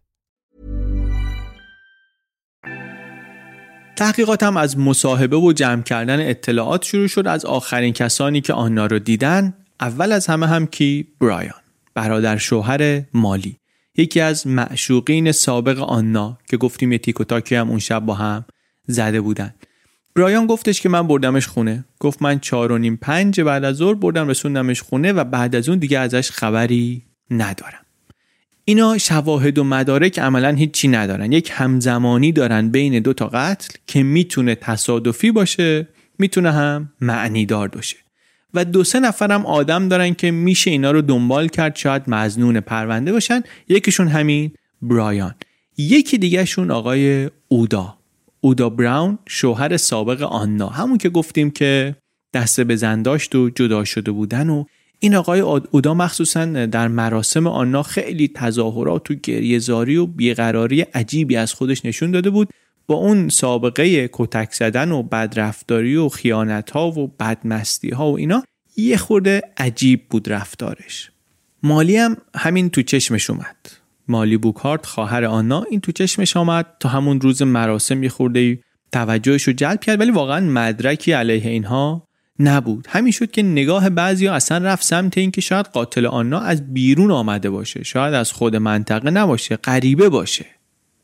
ACAST. تحقیقاتم از مصاحبه و جمع کردن اطلاعات شروع شد از آخرین کسانی که آنا رو دیدن اول از همه هم کی؟ برایان. برادر شوهر مالی. یکی از معشوقین سابق آنا که گفتیم یه تیک و تاکی هم اون شب با هم زده بودن. برایان گفتش که من بردمش خونه. گفت من چهار و نیم پنج بعد از ظهر بردم رسوندمش خونه و بعد از اون دیگه ازش خبری ندارم. اینا شواهد و مدارک عملا هیچی ندارن. یک همزمانی دارن بین دو تا قتل که می‌تونه تصادفی باشه می‌تونه هم معنیدار باشه. و دو سه نفرم آدم دارن که میشه اینا رو دنبال کرد شاید مزنون پرونده باشن. یکیشون همین برایان. یکی دیگهشون آقای اودا. اودا براون شوهر سابق آنا همون که گفتیم که دسته به داشت و جدا شده بودن و این آقای اودا مخصوصا در مراسم آنا خیلی تظاهرات و گریهزاری و بیقراری عجیبی از خودش نشون داده بود. با اون سابقه کتک زدن و بدرفتاری و خیانت ها و بدمستی ها و اینا یه خورده عجیب بود رفتارش. مالی هم همین تو چشمش اومد. مالی بوکارت خواهر آنا این تو چشمش آمد. تا همون روز مراسم یه خورده توجهش رو جلب کرد ولی واقعا مدرکی علیه اینها نبود. همین شد که نگاه بعضی ها اصلا رفت سمت این که شاید قاتل آنا از بیرون آمده باشه. شاید از خود منطقه نباشه غریبه باشه.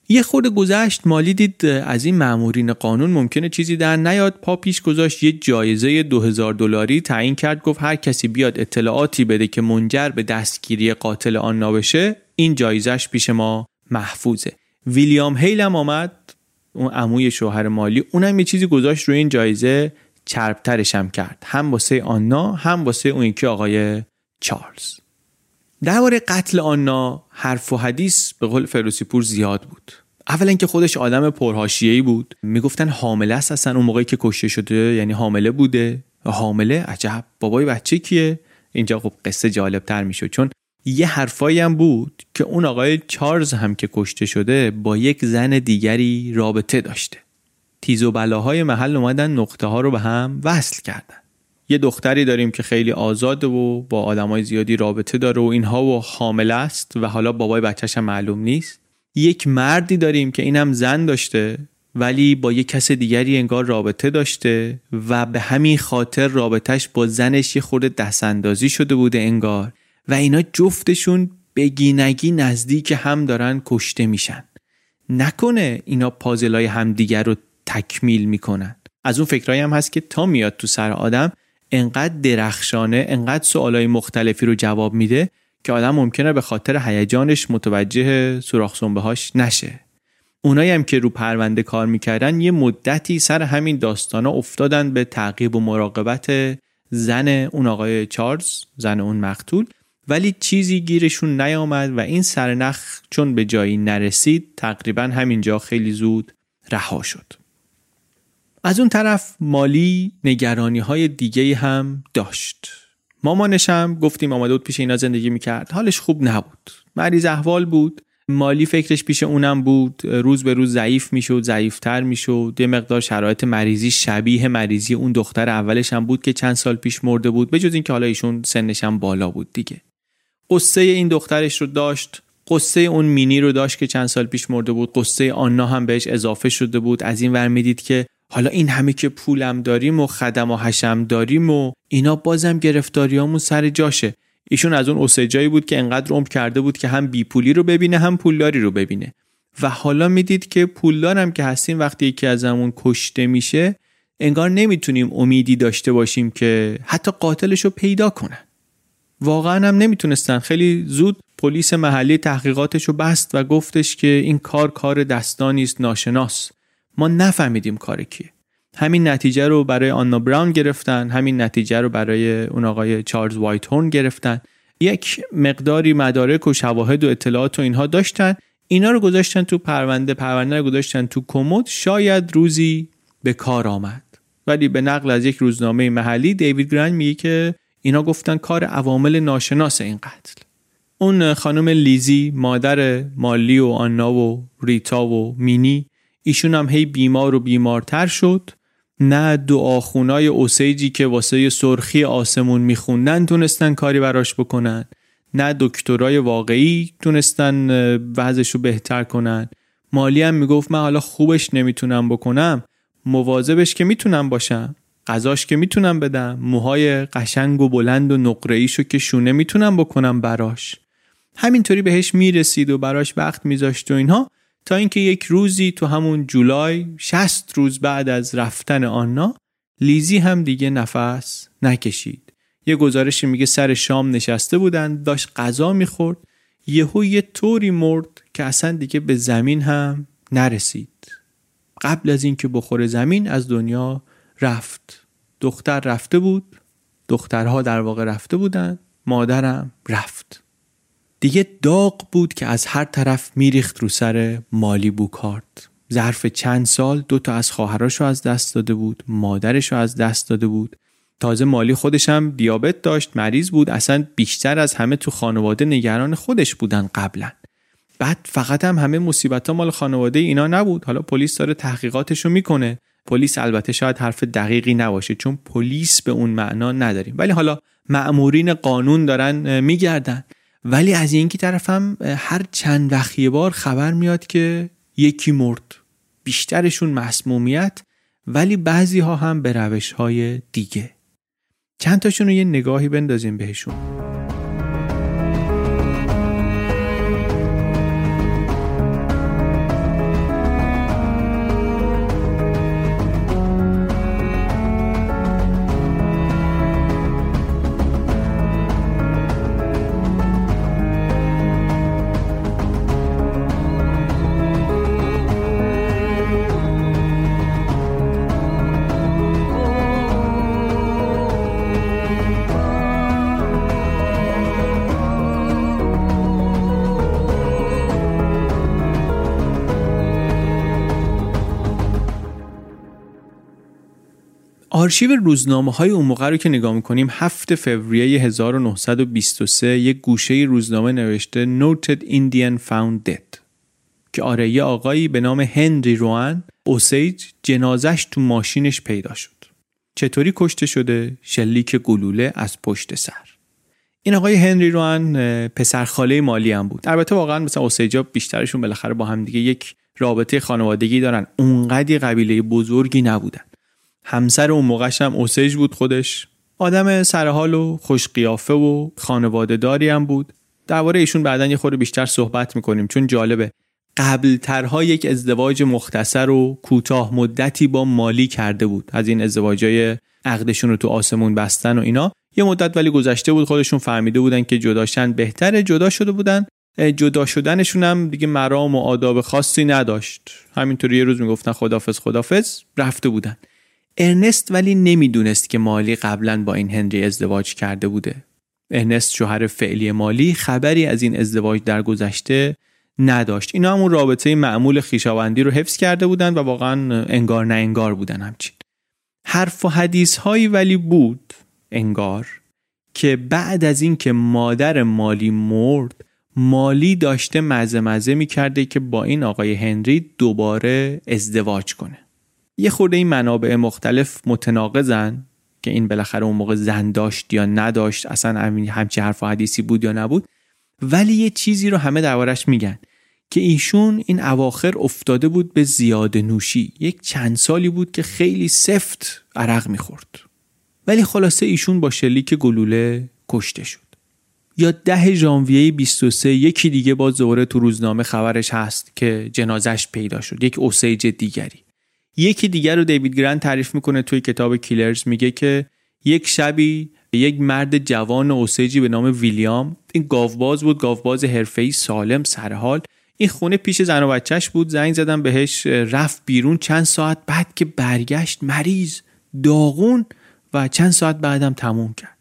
یه خورده گذشت مالی دید از این مامورین قانون ممکنه چیزی در نیاد. پا پیش گذاشت یه جایزه 2000 دلاری تعیین کرد گفت هر کسی بیاد اطلاعاتی بده که منجر به دستگیری قاتل آنا بشه این جایزش پیش ما محفوظه. ویلیام هیل هم آمد اون عموی شوهر مالی اونم یه چیزی گذاشت روی این جایزه. چربترش هم کرد. هم واسه آنا هم واسه اون یکی آقای چارلز. درباره قتل آنا حرف و حدیث به قول فروسی پور زیاد بود. اولا که خودش آدم پرهاشیه‌ای بود. می‌گفتن حامله است اصلا اون موقعی که کشته شده یعنی حامله بوده. حامله؟ عجب. بابای بچه کیه؟ اینجا خب قصه جالب تر می‌شد. چون یه حرفایی هم بود که اون آقای چارلز هم که کشته شده با یک زن دیگری رابطه داشته. تیز و بلاهای محل اومدن نقطه ها رو به هم وصل کردن. یه دختری داریم که خیلی آزاده و با آدمای زیادی رابطه داره و اینها و حامله است و حالا بابای بچهش هم معلوم نیست. یک مردی داریم که اینم زن داشته ولی با یک کس دیگری انگار رابطه داشته و به همین خاطر رابطهش با زنش یه خورده دستاندازی شده بوده انگار و اینا جفتشون بگینگی نزدیک هم دارن کشته میشن. نکنه اینا پازلای همدیگر رو تکمیل می‌کنن. از اون فکرهایی هم هست که تا میاد تو سر آدم انقدر درخشانه انقدر سوالای مختلفی رو جواب میده که آدم ممکنه به خاطر هیجانش متوجه سوراخ هاش نشه. اونایی هم که رو پرونده کار می‌کردن یه مدتی سر همین داستانا افتادن به تعقیب و مراقبت زن اون آقای چارلز زن اون مقتول. ولی چیزی گیرشون نیامد و این سرنخ چون به جایی نرسید تقریبا همینجا خیلی زود رها شد. از اون طرف مالی نگرانی های دیگه هم داشت. مامانش هم گفتیم آمده بود پیش اینا زندگی می‌کرد. حالش خوب نبود. مریض احوال بود. مالی فکرش پیش اونم بود. روز به روز ضعیف می‌شد ضعیفتر می‌شد. یه مقدار شرایط مریضی شبیه مریضی اون دختر اولش هم بود که چند سال پیش مرده بود به جز اینکه حالا ایشون سنش هم بالا بود دیگه. قصه این دخترش رو داشت. قصه اون مینی رو داشت که چند سال پیش مرده بود. قصه آنا هم بهش اضافه شده بود. از این ور می‌دید که حالا این همه که پولم داریم و خدم و حشم داریم و اینا بازم گرفتاریامون سر جاشه. ایشون از اون اوسجایی بود که انقدر عمر کرده بود که هم بی پولی رو ببینه هم پولداری رو ببینه. و حالا می‌دید که پولدارم که هستیم وقتی یکی از همون کشته میشه انگار نمی‌تونیم امیدی داشته باشیم که حتی قاتلش رو پیدا کنن. واقعا هم نمی‌تونستن. خیلی زود پلیس محلی تحقیقاتش رو بست و گفتش که این کار کار دستانی است ناشناس. ما نفهمیدیم کار کیه. همین نتیجه رو برای آنا براون گرفتن همین نتیجه رو برای اون آقای چارلز وایت هورن گرفتن. یک مقداری مدارک و شواهد و اطلاعات و اینها داشتن. اینا رو گذاشتن تو پرونده پرونده رو گذاشتن تو کمد. شاید روزی به کار آمد. ولی به نقل از یک روزنامه محلی دیوید گرند میگه که اینا گفتن کار عوامل ناشناس این قتل. اون خانم لیزی مادر مالی و آنا و ریتا و مینی ایشون هم هی بیمار و بیمارتر شد. نه دعاخونای اوسیجی که واسه سرخی آسمون میخوندن تونستن کاری براش بکنن. نه دکترای واقعی تونستن وضعش رو بهتر کنن. مالی هم می‌گفت من حالا خوبش نمی‌تونم بکنم. مواظبش که می‌تونم باشم. غذاش که می‌تونم بدم. موهای قشنگ و بلند و نقره که شونه می‌تونم بکنم براش. همینطوری بهش می‌رسید و براش وقت میذاشت و اینها. تا اینکه یک روزی تو همون جولای 60 روز بعد از رفتن آنا لیزی هم دیگه نفس نکشید. یه گزارشی میگه سر شام نشسته بودن داشت غذا می‌خورد یهو یه طوری مرد که اصلا دیگه به زمین هم نرسید. قبل از اینکه بخوره زمین از دنیا رفت. دختر رفته بود دخترها در واقع رفته بودن مادرم رفت. دیگه داغ بود که از هر طرف میریخت رو سر مالی بوکارت. ظرف چند سال دو تا از خواهراشو از دست داده بود مادرشو از دست داده بود. تازه مالی خودش هم دیابت داشت مریض بود اصلا بیشتر از همه تو خانواده نگران خودش بودن قبلا بعد فقط هم همه مصیبت ها مال خانواده اینا نبود. حالا پلیس داره تحقیقاتشو می‌کنه. پلیس البته شاید حرف دقیقی نباشه چون پلیس به اون معنا نداریم. ولی حالا مأمورین قانون دارن میگردن. ولی از اینکه طرف هم هر چند وقت بار خبر میاد که یکی مرد بیشترشون مسمومیت ولی بعضی ها هم به روش های دیگه. چند تاشون رو یه نگاهی بندازیم بهشون. آرشیو روزنامه های اون موقع رو که نگاه می‌کنیم 7 فوریه 1923 یک گوشه روزنامه نوشته Noted Indian Found Dead که آره یه آقایی به نام هنری روان اوسیج جنازش تو ماشینش پیدا شد. چطوری کشته شده؟ شلیک گلوله از پشت سر. این آقای هنری روان پسرخاله مالی هم بود. البته واقعا مثلا اوسیجا بیشترشون بالاخره با هم دیگه یک رابطه خانوادگی دارن. اونقدی قبیله بزرگی نبودن. همسر اون موقعش هم اوسیج بود خودش. آدم سرحال و خوش قیافه و خانواده داری هم بود. درباره ایشون بعدا یه خورده بیشتر صحبت می‌کنیم چون جالبه. قبل ترها یک ازدواج مختصر و کوتاه مدتی با مالی کرده بود. از این ازدواجای عقدشون رو تو آسمون بستن و اینا. یه مدت ولی گذشته بود خودشون فهمیده بودن که جداشن بهتره جدا شده بودن. جدا شدنشون هم دیگه مرام و آداب خاصی نداشت. همینطوری یه روز می‌گفتن خدافز خدافز رفته بودن. ارنست ولی نمی‌دونست که مالی قبلا با این هنری ازدواج کرده بوده. ارنست شوهر فعلی مالی خبری از این ازدواج در گذشته نداشت. اینا همون رابطه معمول خیشاوندی رو حفظ کرده بودن و واقعا انگار نه انگار بودن همچین. حرف و حدیث هایی ولی بود انگار که بعد از اینکه مادر مالی مرد مالی داشته مزه مزه می کرده که با این آقای هنری دوباره ازدواج کنه. یه خورده این منابع مختلف متناقضن که این بالاخره اون موقع زن داشت یا نداشت اصلا همچی حرف و حدیثی بود یا نبود. ولی یه چیزی رو همه دربارش میگن که ایشون این اواخر افتاده بود به زیاده نوشی. یک چند سالی بود که خیلی سفت عرق می‌خورد. ولی خلاصه ایشون با شلیک گلوله کشته شد. یا ده ژانویه 23 یکی دیگه باز دوباره تو روزنامه خبرش هست که جنازش پیدا شد. یک اوسیج دیگری. یکی دیگر رو دیوید گرند تعریف می‌کنه توی کتاب کیلرز. میگه که یک شبی یک مرد جوان اوسیجی به نام ویلیام این گاوباز بود گاوباز حرفه‌ای سالم سرحال. این خونه پیش زن و بچهش بود. زنگ زدن بهش رفت بیرون. چند ساعت بعد که برگشت مریض داغون و چند ساعت بعدم تموم کرد.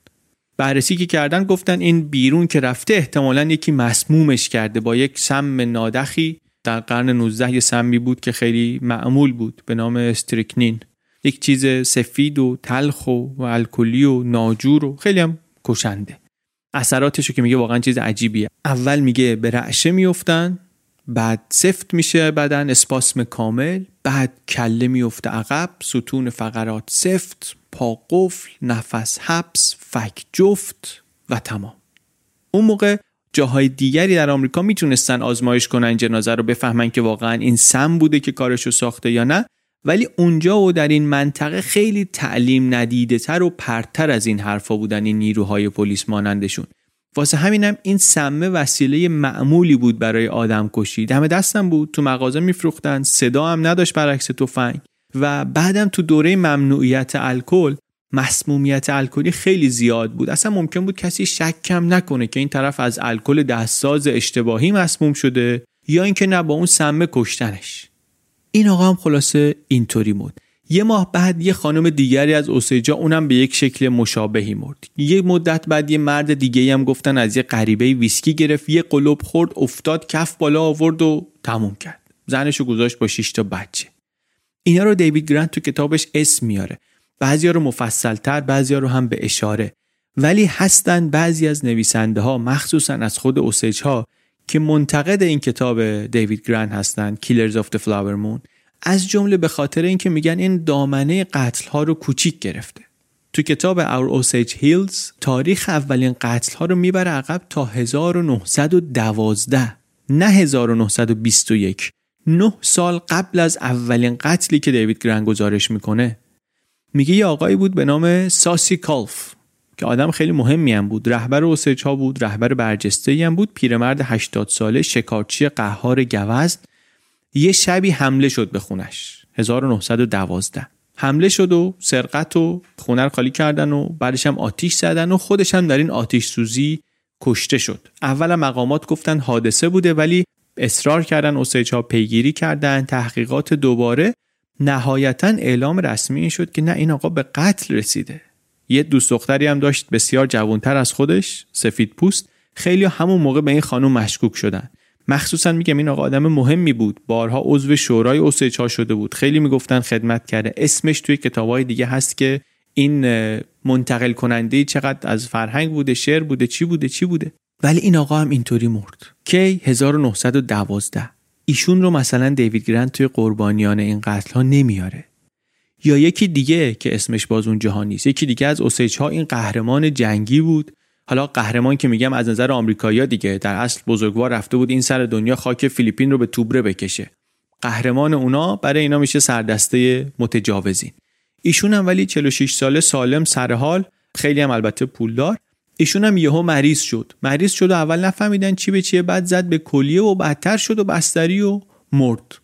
بررسی که کردن گفتن این بیرون که رفته احتمالا یکی مسمومش کرده با یک سم نادخی. در قرن 19 یه سمی بود که خیلی معمول بود به نام استریکنین. یک چیز سفید و تلخ و, الکلی و ناجور و خیلی هم کشنده. اثراتشو که میگه واقعا چیز عجیبیه. اول میگه به رعشه میفتن بعد سفت میشه بدن اسپاسم کامل بعد کله میفته عقب ستون فقرات سفت پا قفل نفس حبس فک جفت و تمام. اون موقع جاهای دیگری در آمریکا می‌تونستن آزمایش کنن جنازه رو بفهمن که واقعا این سم بوده که کارشو ساخته یا نه. ولی اونجا و در این منطقه خیلی تعلیم ندیده تر و پرتر از این حرفا بودن این نیروهای پلیس مانندشون. واسه همینم این سمه وسیله معمولی بود برای آدم کشی دم دستم بود تو مغازه میفروختن صدا هم نداشت برعکس تفنگ. و بعدم تو دوره ممنوعیت الکل مسمومیت الکلی خیلی زیاد بود. اصلا ممکن بود کسی شکم نکنه که این طرف از الکل دستساز اشتباهی مسموم شده یا اینکه نه با اون سمه کشتنش. این آقا هم خلاصه اینطوری بود یه ماه بعد یه خانم دیگری از اوسیجا اونم به یک شکل مشابهی مرد. یه مدت بعد یه مرد دیگه هم گفتن از یه غریبه ویسکی گرفت یه قلوب خورد افتاد کف بالا آورد و تموم کرد. زنشو گذاشت با 6 تا بچه. اینا رو دیوید گرن تو کتابش اسم میاره. بعضیا رو مفصلتر بعضیا رو هم به اشاره. ولی هستن بعضی از نویسنده ها مخصوصا از خود اوسیج ها که منتقد این کتاب دیوید گرن هستن Killers of the Flower Moon از جمله به خاطر اینکه میگن این دامنه قتل ها رو کوچیک گرفته. تو کتاب Our Osage Hills تاریخ اولین قتل ها رو می‌بره عقب تا 1912 نه 1921 نه سال قبل از اولین قتلی که دیوید گرن گزارش می‌کنه. میگه یه آقایی بود به نام ساسی کالف که آدم خیلی مهمی هم بود. رهبر اوسیج ها بود رهبر برجسته هم بود. پیرمرد 80 ساله شکارچی قهار گوزن. یه شبی حمله شد به خونش 1912 حمله شد و سرقت و خونه رو خالی کردن و بعدش هم آتیش زدن و خودش هم در این آتیش سوزی کشته شد. اول مقامات گفتن حادثه بوده ولی اصرار کردن اوسیج ها پیگیری کردن تحقیقات دوباره. نهایتا اعلام رسمی این شد که نه این آقا به قتل رسیده. یه دوست دختری هم داشت بسیار جوانتر از خودش سفید پوست. خیلی همون موقع به این خانم مشکوک شدن. مخصوصا میگم این آقا آدم مهمی بود. بارها عضو شورای اوسیج ها شده بود. خیلی می‌گفتن خدمت کرده. اسمش توی کتابای دیگه هست که این منتقل کننده چقدر از فرهنگ بوده شعر بوده چی بوده چی بوده. ولی این آقا هم اینطوری مرد. کی؟ 1912 ایشون رو مثلا دیوید گرند توی قربانیان این قتل ها نمیاره. یا یکی دیگه که اسمش باز اون جهان نیست. یکی دیگه از اوسیج ها این قهرمان جنگی بود. حالا قهرمان که میگم از نظر آمریکایی‌ها دیگه در اصل بزرگوار رفته بود این سر دنیا خاک فیلیپین رو به توبره بکشه. قهرمان اونا برای اینا میشه سردسته متجاوزین. ایشون هم ولی 46 ساله سالم سر حال خیلی هم البته پولدار. ایشون هم یهو مریض شد. مریض شد و اول نفهمیدن چی به چیه بعد زد به کلیه و بدتر شد و بستری و مرد.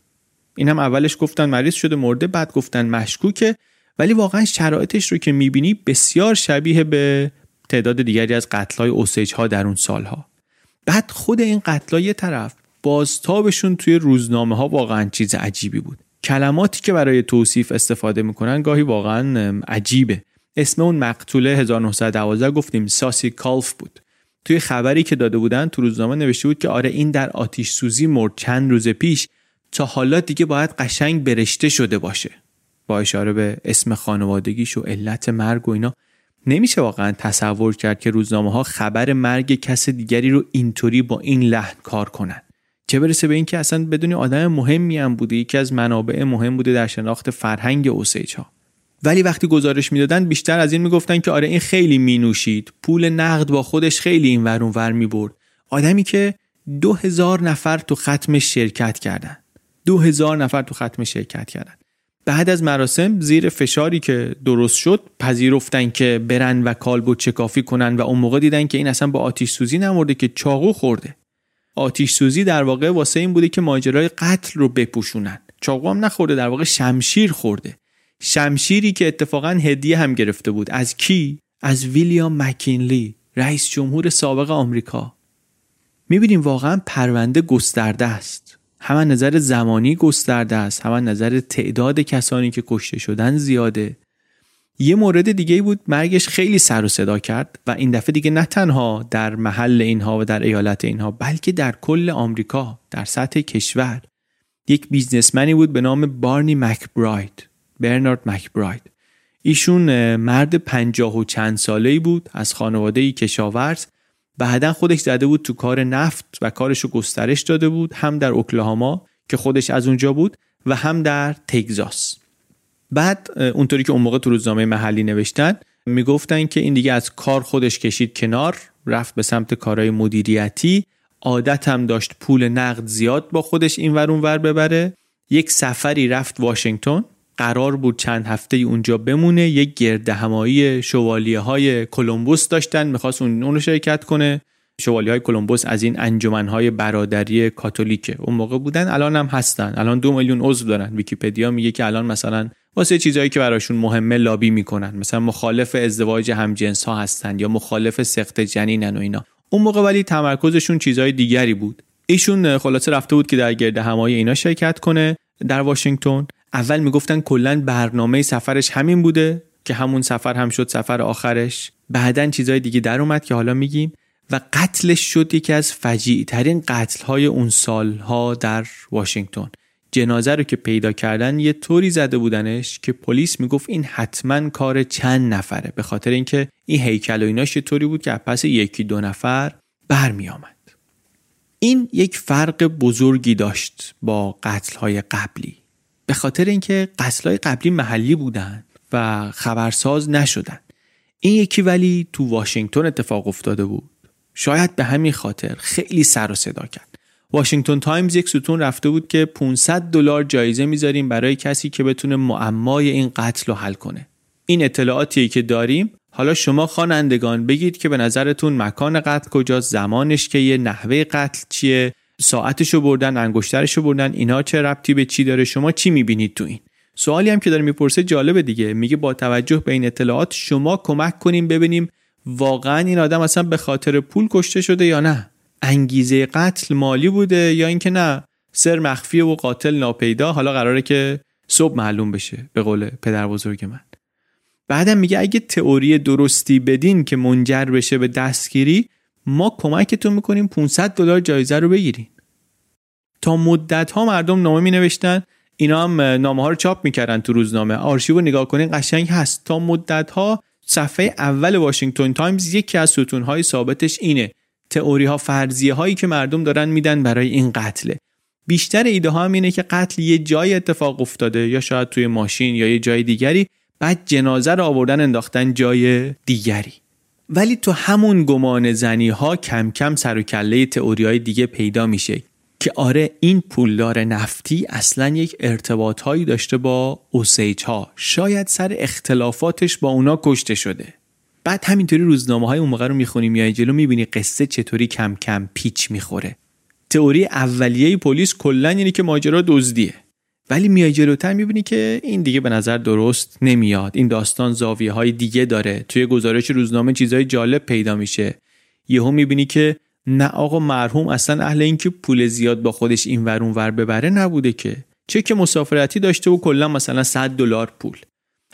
این هم اولش گفتن مریض شده مرده بعد گفتن مشکوکه. ولی واقعا شرایطش رو که می‌بینی بسیار شبیه به تعداد دیگری از قتلای اوسیج ها در اون سالها. بعد خود این قتلای یه طرف بازتابشون توی روزنامه ها واقعا چیز عجیبی بود. کلماتی که برای توصیف استفاده می‌کنن گاهی واقعا عجیبه. اسم اون مقتوله 1912 گفتیم ساسی کالف بود. توی خبری که داده بودن تو روزنامه نوشته بود که آره این در آتیش سوزی مرد چند روز پیش تا حالا دیگه باید قشنگ برشته شده باشه. با اشاره به اسم خانوادگیش و علت مرگ و اینا. نمیشه واقعا تصور کرد که روزنامه ها خبر مرگ کس دیگری رو اینطوری با این لحن کار کنن. چه برسه به اینکه اصلا بدونی آدم مهمی هم بوده. یکی از منابع مهم بوده در شناخت فرهنگ اوسیج ها ولی وقتی گزارش می‌دادن بیشتر از این می‌گفتن که آره این خیلی مینوشید. پول نقد با خودش خیلی این ور ور می‌برد. آدمی که دو هزار نفر تو ختمش شرکت کردن. دو هزار نفر تو ختم شرکت کردن. بعد از مراسم زیر فشاری که درست شد پذیرفتن که برن و کالبد چکافی کنن و اون موقع دیدن که این اصلا با آتیش سوزی نمورده که چاقو خورده. آتیش سوزی در واقع واسه این بوده که ماجرای قتل رو بپوشونن. چاقو هم نخورده در واقع شمشیر خورده. شمشیری که اتفاقا هدیه هم گرفته بود. از کی؟ از ویلیام مکینلی رئیس جمهور سابق آمریکا. می‌بینیم واقعا پرونده گسترده است. هم نظر زمانی گسترده است. هم نظر تعداد کسانی که کشته شدن زیاده. یه مورد دیگه بود مرگش خیلی سر و صدا کرد و این دفعه دیگه نه تنها در محل اینها و در ایالت اینها بلکه در کل آمریکا در سطح کشور. یک بیزنسمنی بود به نام بارنی مکبراید برنارد مکبراید ایشون مرد پنجاه و چند ساله ای بود از خانواده کشاورز. بعدا خودش زده بود تو کار نفت و کارشو گسترش داده بود هم در اوکلاهاما که خودش از اونجا بود و هم در تگزاس. بعد اونطوری که اون موقع تو روزنامه محلی نوشتن می‌گفتن که این دیگه از کار خودش کشید کنار رفت به سمت کارهای مدیریتی. عادت هم داشت پول نقد زیاد با خودش این ور ور ببره. یک سفری رفت واشنگتن. قرار بود چند هفته اونجا بمونه. یک گرد همایی شوالیه های کلمبوس داشتن. می‌خواست اون رو شرکت کنه. شوالی های کلمبوس از این انجمن های برادری کاتولیکه. اون موقع بودن الان هم هستن. الان دو میلیون عضو دارن. ویکیپدیا میگه که الان مثلا واسه چیزهایی که براشون مهمه لابی می‌کنن. مثلا مخالف ازدواج همجنس ها هستن یا مخالف سخت جنینن و اینا. اون موقع ولی تمرکزشون چیزهای دیگری بود. ایشون خلاصه رفته بود که در گرد همایی اینا شرکت کنه در واشنگتن. اول می‌گفتن کلا برنامه سفرش همین بوده که همون سفر هم شد سفر آخرش. بعدا چیزهای دیگه در اومد که حالا میگیم و قتلش شد یکی از فجیع ترین قتل های اون سالها در واشنگتن. جنازه رو که پیدا کردن یه طوری زده بودنش که پلیس می‌گفت این حتما کار چند نفره به خاطر اینکه این هیکل و ایناش یه طوری بود که پس یکی دو نفر برمی آمد. این یک فرق بزرگی داشت با قتل های قبلی. به خاطر اینکه قتل های قبلی محلی بودن و خبرساز نشدن. این یکی ولی تو واشنگتن اتفاق افتاده بود. شاید به همین خاطر خیلی سر و صدا کرد. واشنگتن تایمز یک ستون رفته بود که 500 دلار جایزه می‌ذاریم برای کسی که بتونه معمای این قتل رو حل کنه. این اطلاعاتی که داریم. حالا شما خوانندگان بگید که به نظرتون مکان قتل کجاست زمانش که یه نحوه قتل چیه؟ ساعتشو بردن انگشترشو بردن اینا چه ربطی به چی داره؟ شما چی می‌بینید تو این؟ سوالی هم که داره می‌پرسه جالبه دیگه. میگه با توجه به این اطلاعات شما کمک کنیم ببینیم واقعا این آدم اصلا به خاطر پول کشته شده یا نه؟ انگیزه قتل مالی بوده یا اینکه نه؟ سر مخفیه و قاتل ناپیدا. حالا قراره که صبح معلوم بشه به قول پدر بزرگ من. بعدم میگه اگه تئوری درستی بدین که منجر بشه به دستگیری ما کمکتون می‌کنیم 500 دلار جایزه رو بگیرین. تا مدت ها مردم نامه می نوشتن اینا هم نامه ها رو چاپ می‌کردن تو روزنامه. آرشیو نگاه کنین قشنگ هست. تا مدت ها صفحه اول واشنگتن تایمز یکی از ستون های ثابتش اینه. تئوری ها فرضیه هایی که مردم دارن میدن برای این قتله. بیشتر ایده ها هم اینه که قتل یه جای اتفاق افتاده. یا شاید توی ماشین یا یه جای دیگری. بعد جنازه رو آوردن انداختن جای دیگری. ولی تو همون گمان زنی ها کم کم سر و کله تئوری های دیگه پیدا میشه. که آره این پولدار نفتی اصلا یک ارتباط هایی داشته با اوسیج ها شاید سر اختلافاتش با اونا کشته شده. بعد همینطوری روزنامه های اون موقع رو می‌خونیم یا جلو می‌بینی قصه چطوری کم کم پیچ می‌خوره. تئوری اولیه پلیس کلا اینه که ماجرا دزدیه. ولی میای جلوتر می‌بینی که این دیگه به نظر درست نمیاد. این داستان زاویه های دیگه داره. توی گزارش روزنامه چیزای جالب پیدا میشه. یهو می‌بینی که نه آقا مرحوم اصلا اهل اینکه پول زیاد با خودش این ور ور ببره نبوده که. چه که مسافرتی داشته و کلا مثلا 100 دلار پول.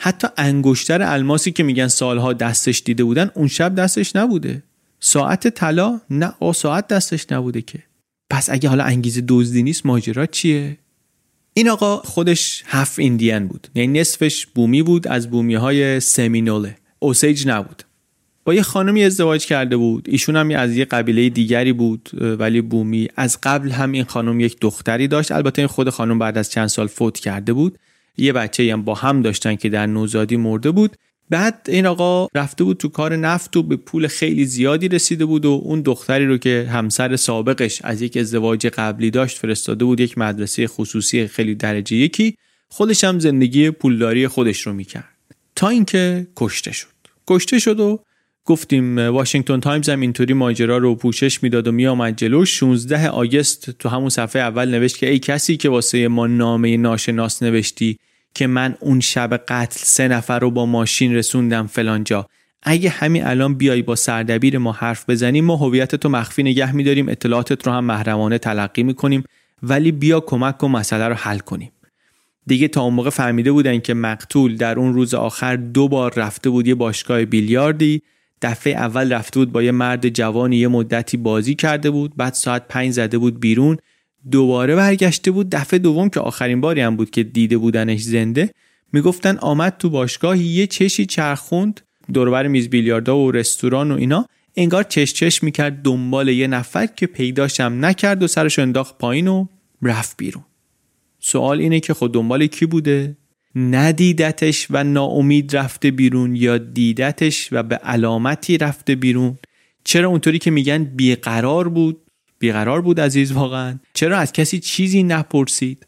حتی انگشتر الماسی که میگن سالها دستش دیده بودن اون شب دستش نبوده. ساعت طلا نه آ ساعت دستش نبوده که. پس اگه حالا انگیزه دزدی نیست ماجرا چیه؟ این آقا خودش هف ایندین بود. یعنی نصفش بومی بود از بومی های سمینوله. اوسیج نبود. با یه خانمی ازدواج کرده بود. ایشون هم از یه قبیله دیگری بود ولی بومی. از قبل هم این خانم یک دختری داشت. البته این خود خانم بعد از چند سال فوت کرده بود. یه بچه هم با هم داشتن که در نوزادی مرده بود. بعد این آقا رفته بود تو کار نفت و به پول خیلی زیادی رسیده بود و اون دختری رو که همسر سابقش از یک ازدواج قبلی داشت فرستاده بود یک مدرسه خصوصی خیلی درجه یکی. خودش هم زندگی پولداری خودش رو می‌کرد. تا اینکه کشته شد. کشته شد و گفتیم واشنگتن تایمز هم اینطوری ماجرا رو پوشش می‌داد و میآمد جلو. 16 آگست تو همون صفحه اول نوشت که ای کسی که واسه ما نامه ناشناس نوشتی که من اون شب قتل سه نفر رو با ماشین رسوندم فلانجا اگه همین الان بیای با سردبیر ما حرف بزنیم ما هویت تو مخفی نگه میداریم اطلاعاتت رو هم محرمانه تلقی می‌کنیم ولی بیا کمک و مسئله رو حل کنیم. دیگه تا اون موقع فهمیده بودن که مقتول در اون روز آخر دو بار رفته بود یه باشگاه بیلیاردی. دفعه اول رفته بود با یه مرد جوانی یه مدتی بازی کرده بود بعد ساعت پنج زده بود بیرون. دوباره برگشته بود دفعه دوم که آخرین باری هم بود که دیده بودنش زنده. می‌گفتن آمد تو باشگاه یه چشی چرخوند دوربر میز بیلیاردا و رستوران و اینا. انگار چش چش می‌کرد دنبال یه نفر که پیداشم نکرد و سرش انداخت پایین و رفت بیرون. سوال اینه که خود دنبال کی بوده؟ ندیدتش و ناامید رفته بیرون یا دیدتش و به علامتی رفته بیرون. چرا اونطوری که میگن بیقرار بود؟ بیقرار بود عزیز واقعا. چرا از کسی چیزی نپرسید؟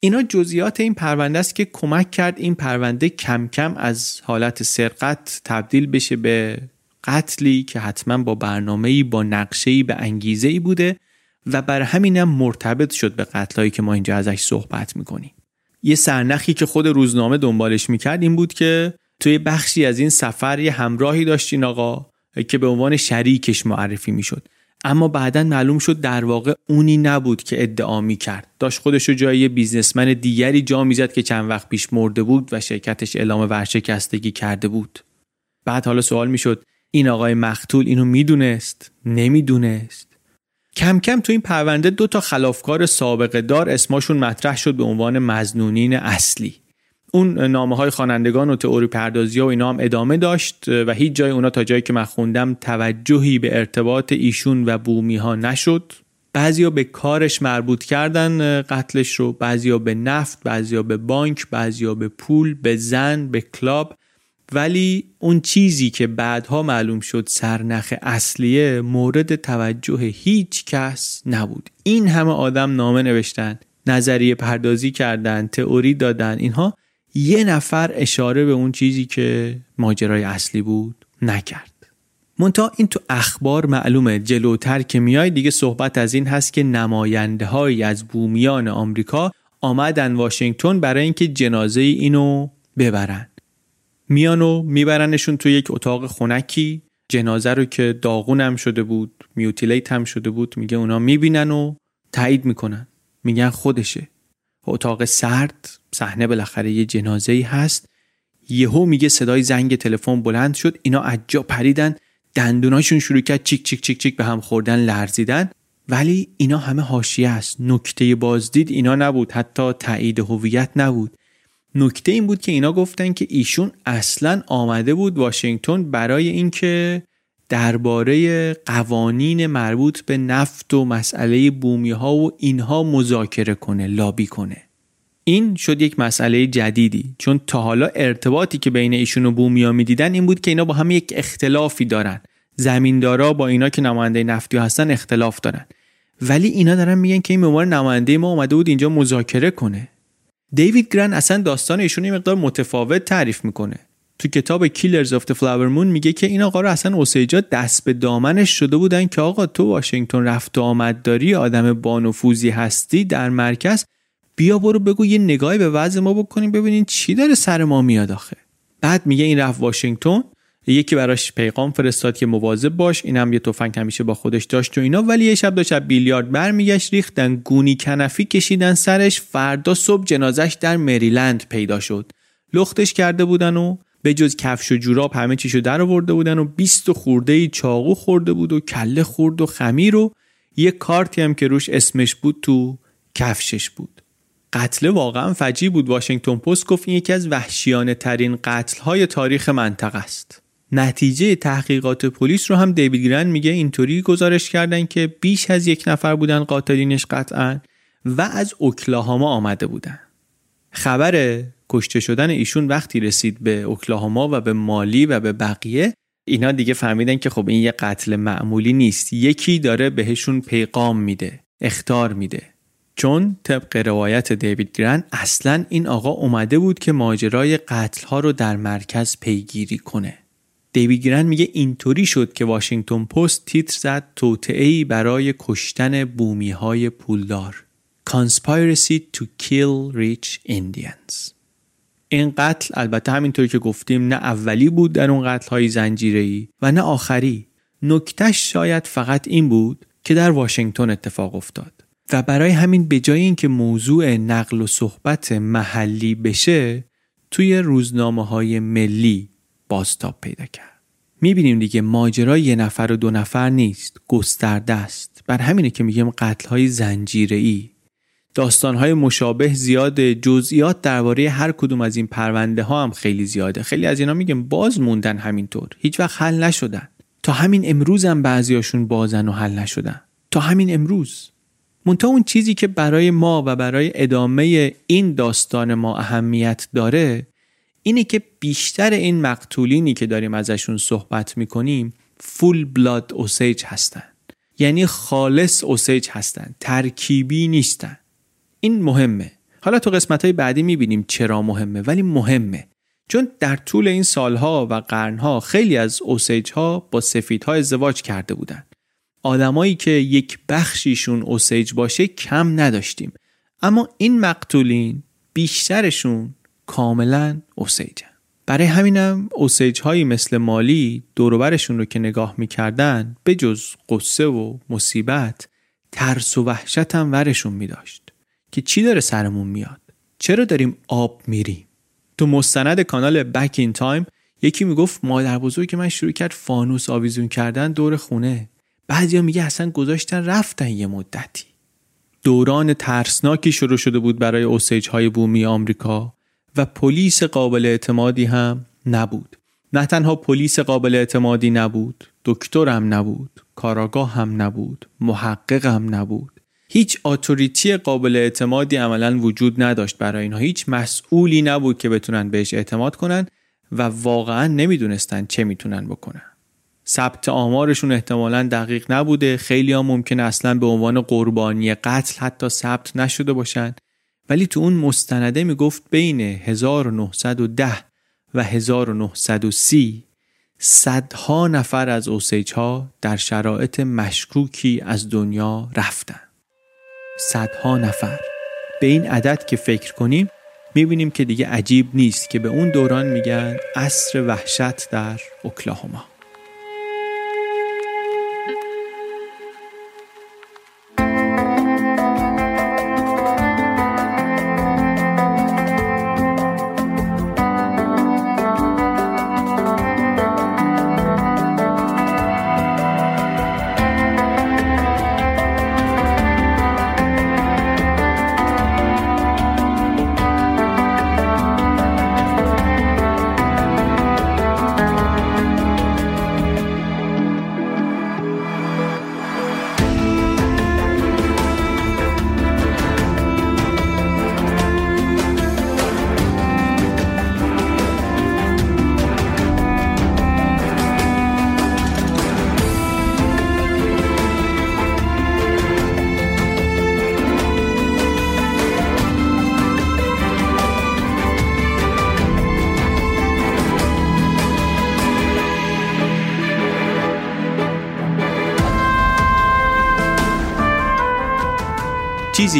اینا جزئیات این پرونده است که کمک کرد این پرونده کم کم از حالت سرقت تبدیل بشه به قتلی که حتما با برنامه‌ای با نقشه‌ای به انگیزه‌ای بوده و بر همینم مرتبط شد به قتلایی که ما اینجا ازش صحبت می‌کنیم. یه سرنخی که خود روزنامه دنبالش می‌کرد این بود که توی بخشی از این سفر یه همراهی داشت این آقا که به عنوان شریکش معرفی می‌شد. اما بعدا معلوم شد در واقع اونی نبود که ادعا می کرد داشت خودش رو جای بیزنسمن دیگری جا می‌زد که چند وقت پیش مرده بود و شرکتش اعلام ورشکستگی کرده بود. بعد حالا سوال می‌شد این آقای مقتول اینو می‌دونست؟ نمی‌دونست. کم کم تو این پرونده دو تا خلافکار سابقه دار اسمشون مطرح شد به عنوان مزنونین اصلی. اون نامه های خوانندگان و تئوری پردازی و اینا هم ادامه داشت و هیچ جای اونا تا جایی که من خوندم توجهی به ارتباط ایشون و بومی ها نشد. بعضیا به کارش مربوط کردن قتلش رو بعضیا به نفت بعضیا به بانک بعضیا به پول به زن به کلاب. ولی اون چیزی که بعدها معلوم شد سرنخ اصلیه مورد توجه هیچ کس نبود. این همه آدم نامه نوشتن نظریه پردازی کردن تئوری دادن اینها یه نفر اشاره به اون چیزی که ماجرای اصلی بود نکرد. منتها این تو اخبار معلومه. جلوتر که میای دیگه صحبت از این هست که نماینده های از بومیان آمریکا آمدن واشنگتن برای اینکه جنازه اینو ببرن. میان و میبرنشون تو یک اتاق خونکی جنازه رو که داغونم شده بود میوتیلیت هم شده بود میگه اونا می‌بینن و تایید می‌کنن. میگن خودشه. اتاق سرد صحنه بالاخره یه جنازه ای هست. یهو میگه صدای زنگ تلفن بلند شد. اینا عجا پریدن. دندوناشون شروع کرد چیک چیک چیک چیک به هم خوردن لرزیدن. ولی اینا همه حاشیه است. نکته بازدید اینا نبود. حتی تایید هویت نبود. نکته این بود که اینا گفتن که ایشون اصلا آمده بود واشنگتن برای اینکه درباره قوانین مربوط به نفت و مسئله بومی ها و اینها مذاکره کنه لابی کنه. این شد یک مسئله جدیدی. چون تا حالا ارتباطی که بین ایشون و بومیا می‌دیدن این بود که اینا با هم یک اختلافی دارن. زمیندارا با اینا که نماینده نفتی هستن اختلاف دارن. ولی اینا دارن میگن که به عنوان نماینده ما اومده بود اینجا مذاکره کنه. دیوید گرن اصلا داستان ایشون یه مقدار متفاوت تعریف می‌کنه. تو کتاب Killers of the Flower Moon میگه که این آقا رو اصلا اوسیجا دست به دامنش شده بودن که آقا تو واشنگتن رفت و آمد داری آدم بانفوذی هستی در مرکز بیا برو بگو یه نگاهی به وضع ما بکنیم ببینین چی داره سر ما میاد آخه. بعد میگه این رفت واشنگتن یکی براش پیغام فرستاد که مواظب باش اینم یه تفنگ همیشه با خودش داشت و اینا. ولی یه شب داشت بیلیارد برمیگشت ریختن گونی کنفی کشیدن سرش فردا صبح جنازش در مریلند پیدا شد. لختش کرده بودن و به جز کفش و جوراب همه چیشو در آورده بودن و 20 خورده ای چاقو خورده بود و کله خورد و خمیر و یه کارتی هم که روش اسمش بود تو کفشش بود. قتل واقعا فجی بود. واشنگتن پست گفت این یکی از وحشیانه ترین قتل های تاریخ منطقه است. نتیجه تحقیقات پلیس رو هم دیوید گرن میگه اینطوری گزارش کردن که بیش از یک نفر بودن قاتلینش قطعا و از اوکلاهاما آمده بودن. خبر کشته شدن ایشون وقتی رسید به اوکلاهاما و به مالی و به بقیه اینا دیگه فهمیدن که خب این یه قتل معمولی نیست. یکی داره بهشون پیغام میده اختار میده. چون طبق روایت دیوید گرن اصلا این آقا اومده بود که ماجرای قتل ها رو در مرکز پیگیری کنه. دیوید گرن میگه اینطوری شد که واشنگتن پست تیتر زد توطئه‌ای برای کشتن بومی های پولدار. Conspiracy to kill rich Indians. این قتل البته همینطوری که گفتیم نه اولی بود در اون قتل های زنجیری و نه آخری. نکتش شاید فقط این بود که در واشنگتن اتفاق افتاد. و برای همین به جای اینکه موضوع نقل و صحبت محلی بشه توی روزنامه های ملی بازتاب پیدا کرد. می‌بینیم دیگه ماجرا یه نفر و دو نفر نیست. گسترده است بر همینه که میگیم قتل های زنجیره ای داستان های مشابه زیاده. جزئیات درباره هر کدوم از این پرونده ها هم خیلی زیاده. خیلی از اینا میگم باز موندن همینطور. هیچ وقت حل نشدن. تا همین امروز هم بعضیاشون بازن و حل نشدن. تا همین امروز. منتها اون چیزی که برای ما و برای ادامه این داستان ما اهمیت داره اینه که بیشتر این مقتولینی که داریم ازشون صحبت می‌کنیم فول بلاد اوسیج هستن. یعنی خالص اوسیج هستن ترکیبی نیستن. این مهمه. حالا تو قسمت های بعدی می‌بینیم چرا مهمه ولی مهمه. چون در طول این سالها و قرنها خیلی از اوسیج ها با سفیدها ازدواج کرده بودن. آدمایی که یک بخشیشون اوسیج باشه کم نداشتیم. اما این مقتولین بیشترشون کاملا اوسیجن برای همینم اوسیج هایی مثل مالی دوروبرشون رو که نگاه می‌کردن به جز قصه و مصیبت ترس و وحشت هم ورشون میداشت که چی داره سرمون میاد؟ چرا داریم آب میریم؟ تو مستند کانال Back in Time یکی می‌گفت مادر بزرگ که من شروع کرد فانوس آویزون کردن دور خونه. بعضیا میگه اصلا گذاشتن رفتن یه مدتی. دوران ترسناکی شروع شده بود برای اوسیج های بومی آمریکا. و پلیس قابل اعتمادی هم نبود. نه تنها پلیس قابل اعتمادی نبود دکتر هم نبود کارآگاه هم نبود محقق هم نبود. هیچ اتوریتی قابل اعتمادی عملا وجود نداشت برای اینها. هیچ مسئولی نبود که بتونن بهش اعتماد کنن و واقعا نمی‌دونستن چه می‌تونن بکنن. ثبت آمارشون احتمالا دقیق نبوده. خیلی ها ممکن اصلا به عنوان قربانی قتل حتی ثبت نشده باشن. ولی تو اون مستنده می‌گفت بین 1910 و 1930 صدها نفر از اوسیج ها در شرایط مشکوکی از دنیا رفتن. صدها نفر. به این عدد که فکر کنیم می‌بینیم که دیگه عجیب نیست که به اون دوران میگن عصر وحشت در اوکلاهوما.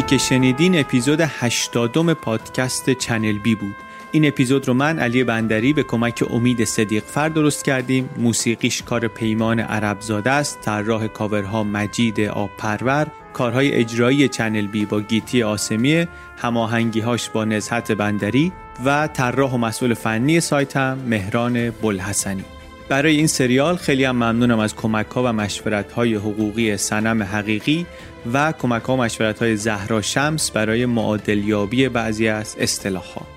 که شنیدین اپیزود 80 پادکست چنل بی بود. این اپیزود رو من علی بندری به کمک امید صدیق‌فر درست کردیم. موسیقیش کار پیمان عربزاده است. طراح کاورها مجید آب پرور کارهای اجرایی چنل بی با گیتی آسمیه. هماهنگیهاش با نزهت بندری. و طراح و مسئول فنی سایتم مهران بالحسنی. برای این سریال خیلی هم ممنونم از کمک ها و مشورت های حقوقی صنم حقیقی و کمک ها و مشورت های زهرا شمس برای معادلیابی بعضی از اصطلاح ها.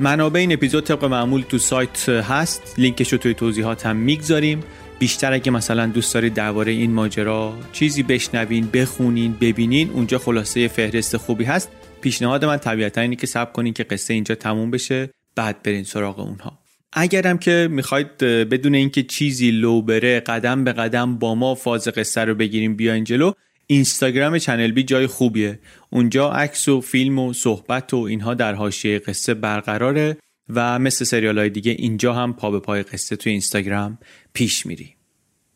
منابع این اپیزود طبق معمول تو سایت هست. لینکش رو توی توضیحات هم می‌گذاریم. بیشتر اگه مثلا دوست دارید درباره این ماجرا چیزی بشنوین بخونین ببینین اونجا خلاصه فهرست خوبی هست. پیشنهاد من طبیعتا اینه که صبر کنین که قصه اینجا تموم بشه. بعد برین سراغ اونها. اگرم که می‌خواید بدون اینکه چیزی لو بره قدم به قدم با ما فاز قصه رو بگیریم بیاین جلو. اینستاگرام چنل بی جای خوبیه. اونجا عکس و فیلم و صحبت و اینها در حاشیه قصه برقراره و مثل سریال های دیگه اینجا هم پا به پای قصه تو اینستاگرام پیش میری.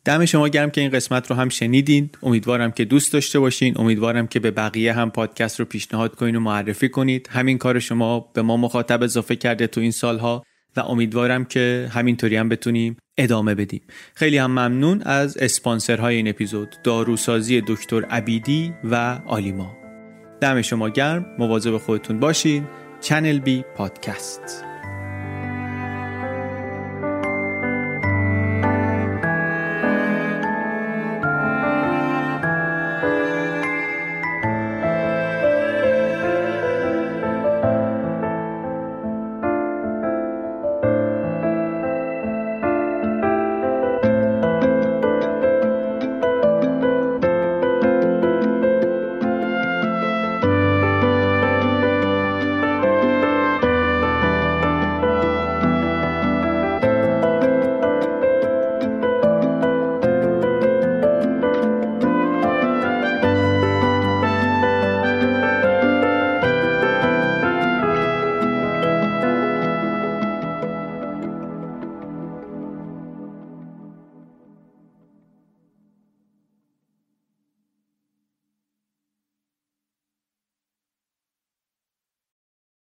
دم شما گرم که این قسمت رو هم شنیدین. امیدوارم که دوست داشته باشین. امیدوارم که به بقیه هم پادکست رو پیشنهاد کنین و معرفی کنید. همین کار شما به ما مخاطب اضافه کرده تو این سالها. و امیدوارم که همینطوری هم بتونیم ادامه بدیم. خیلی هم ممنون از اسپانسرهای این اپیزود داروسازی دکتر عبیدی و آلیما. دم شما گرم مواظب خودتون باشین. چنل بی پادکست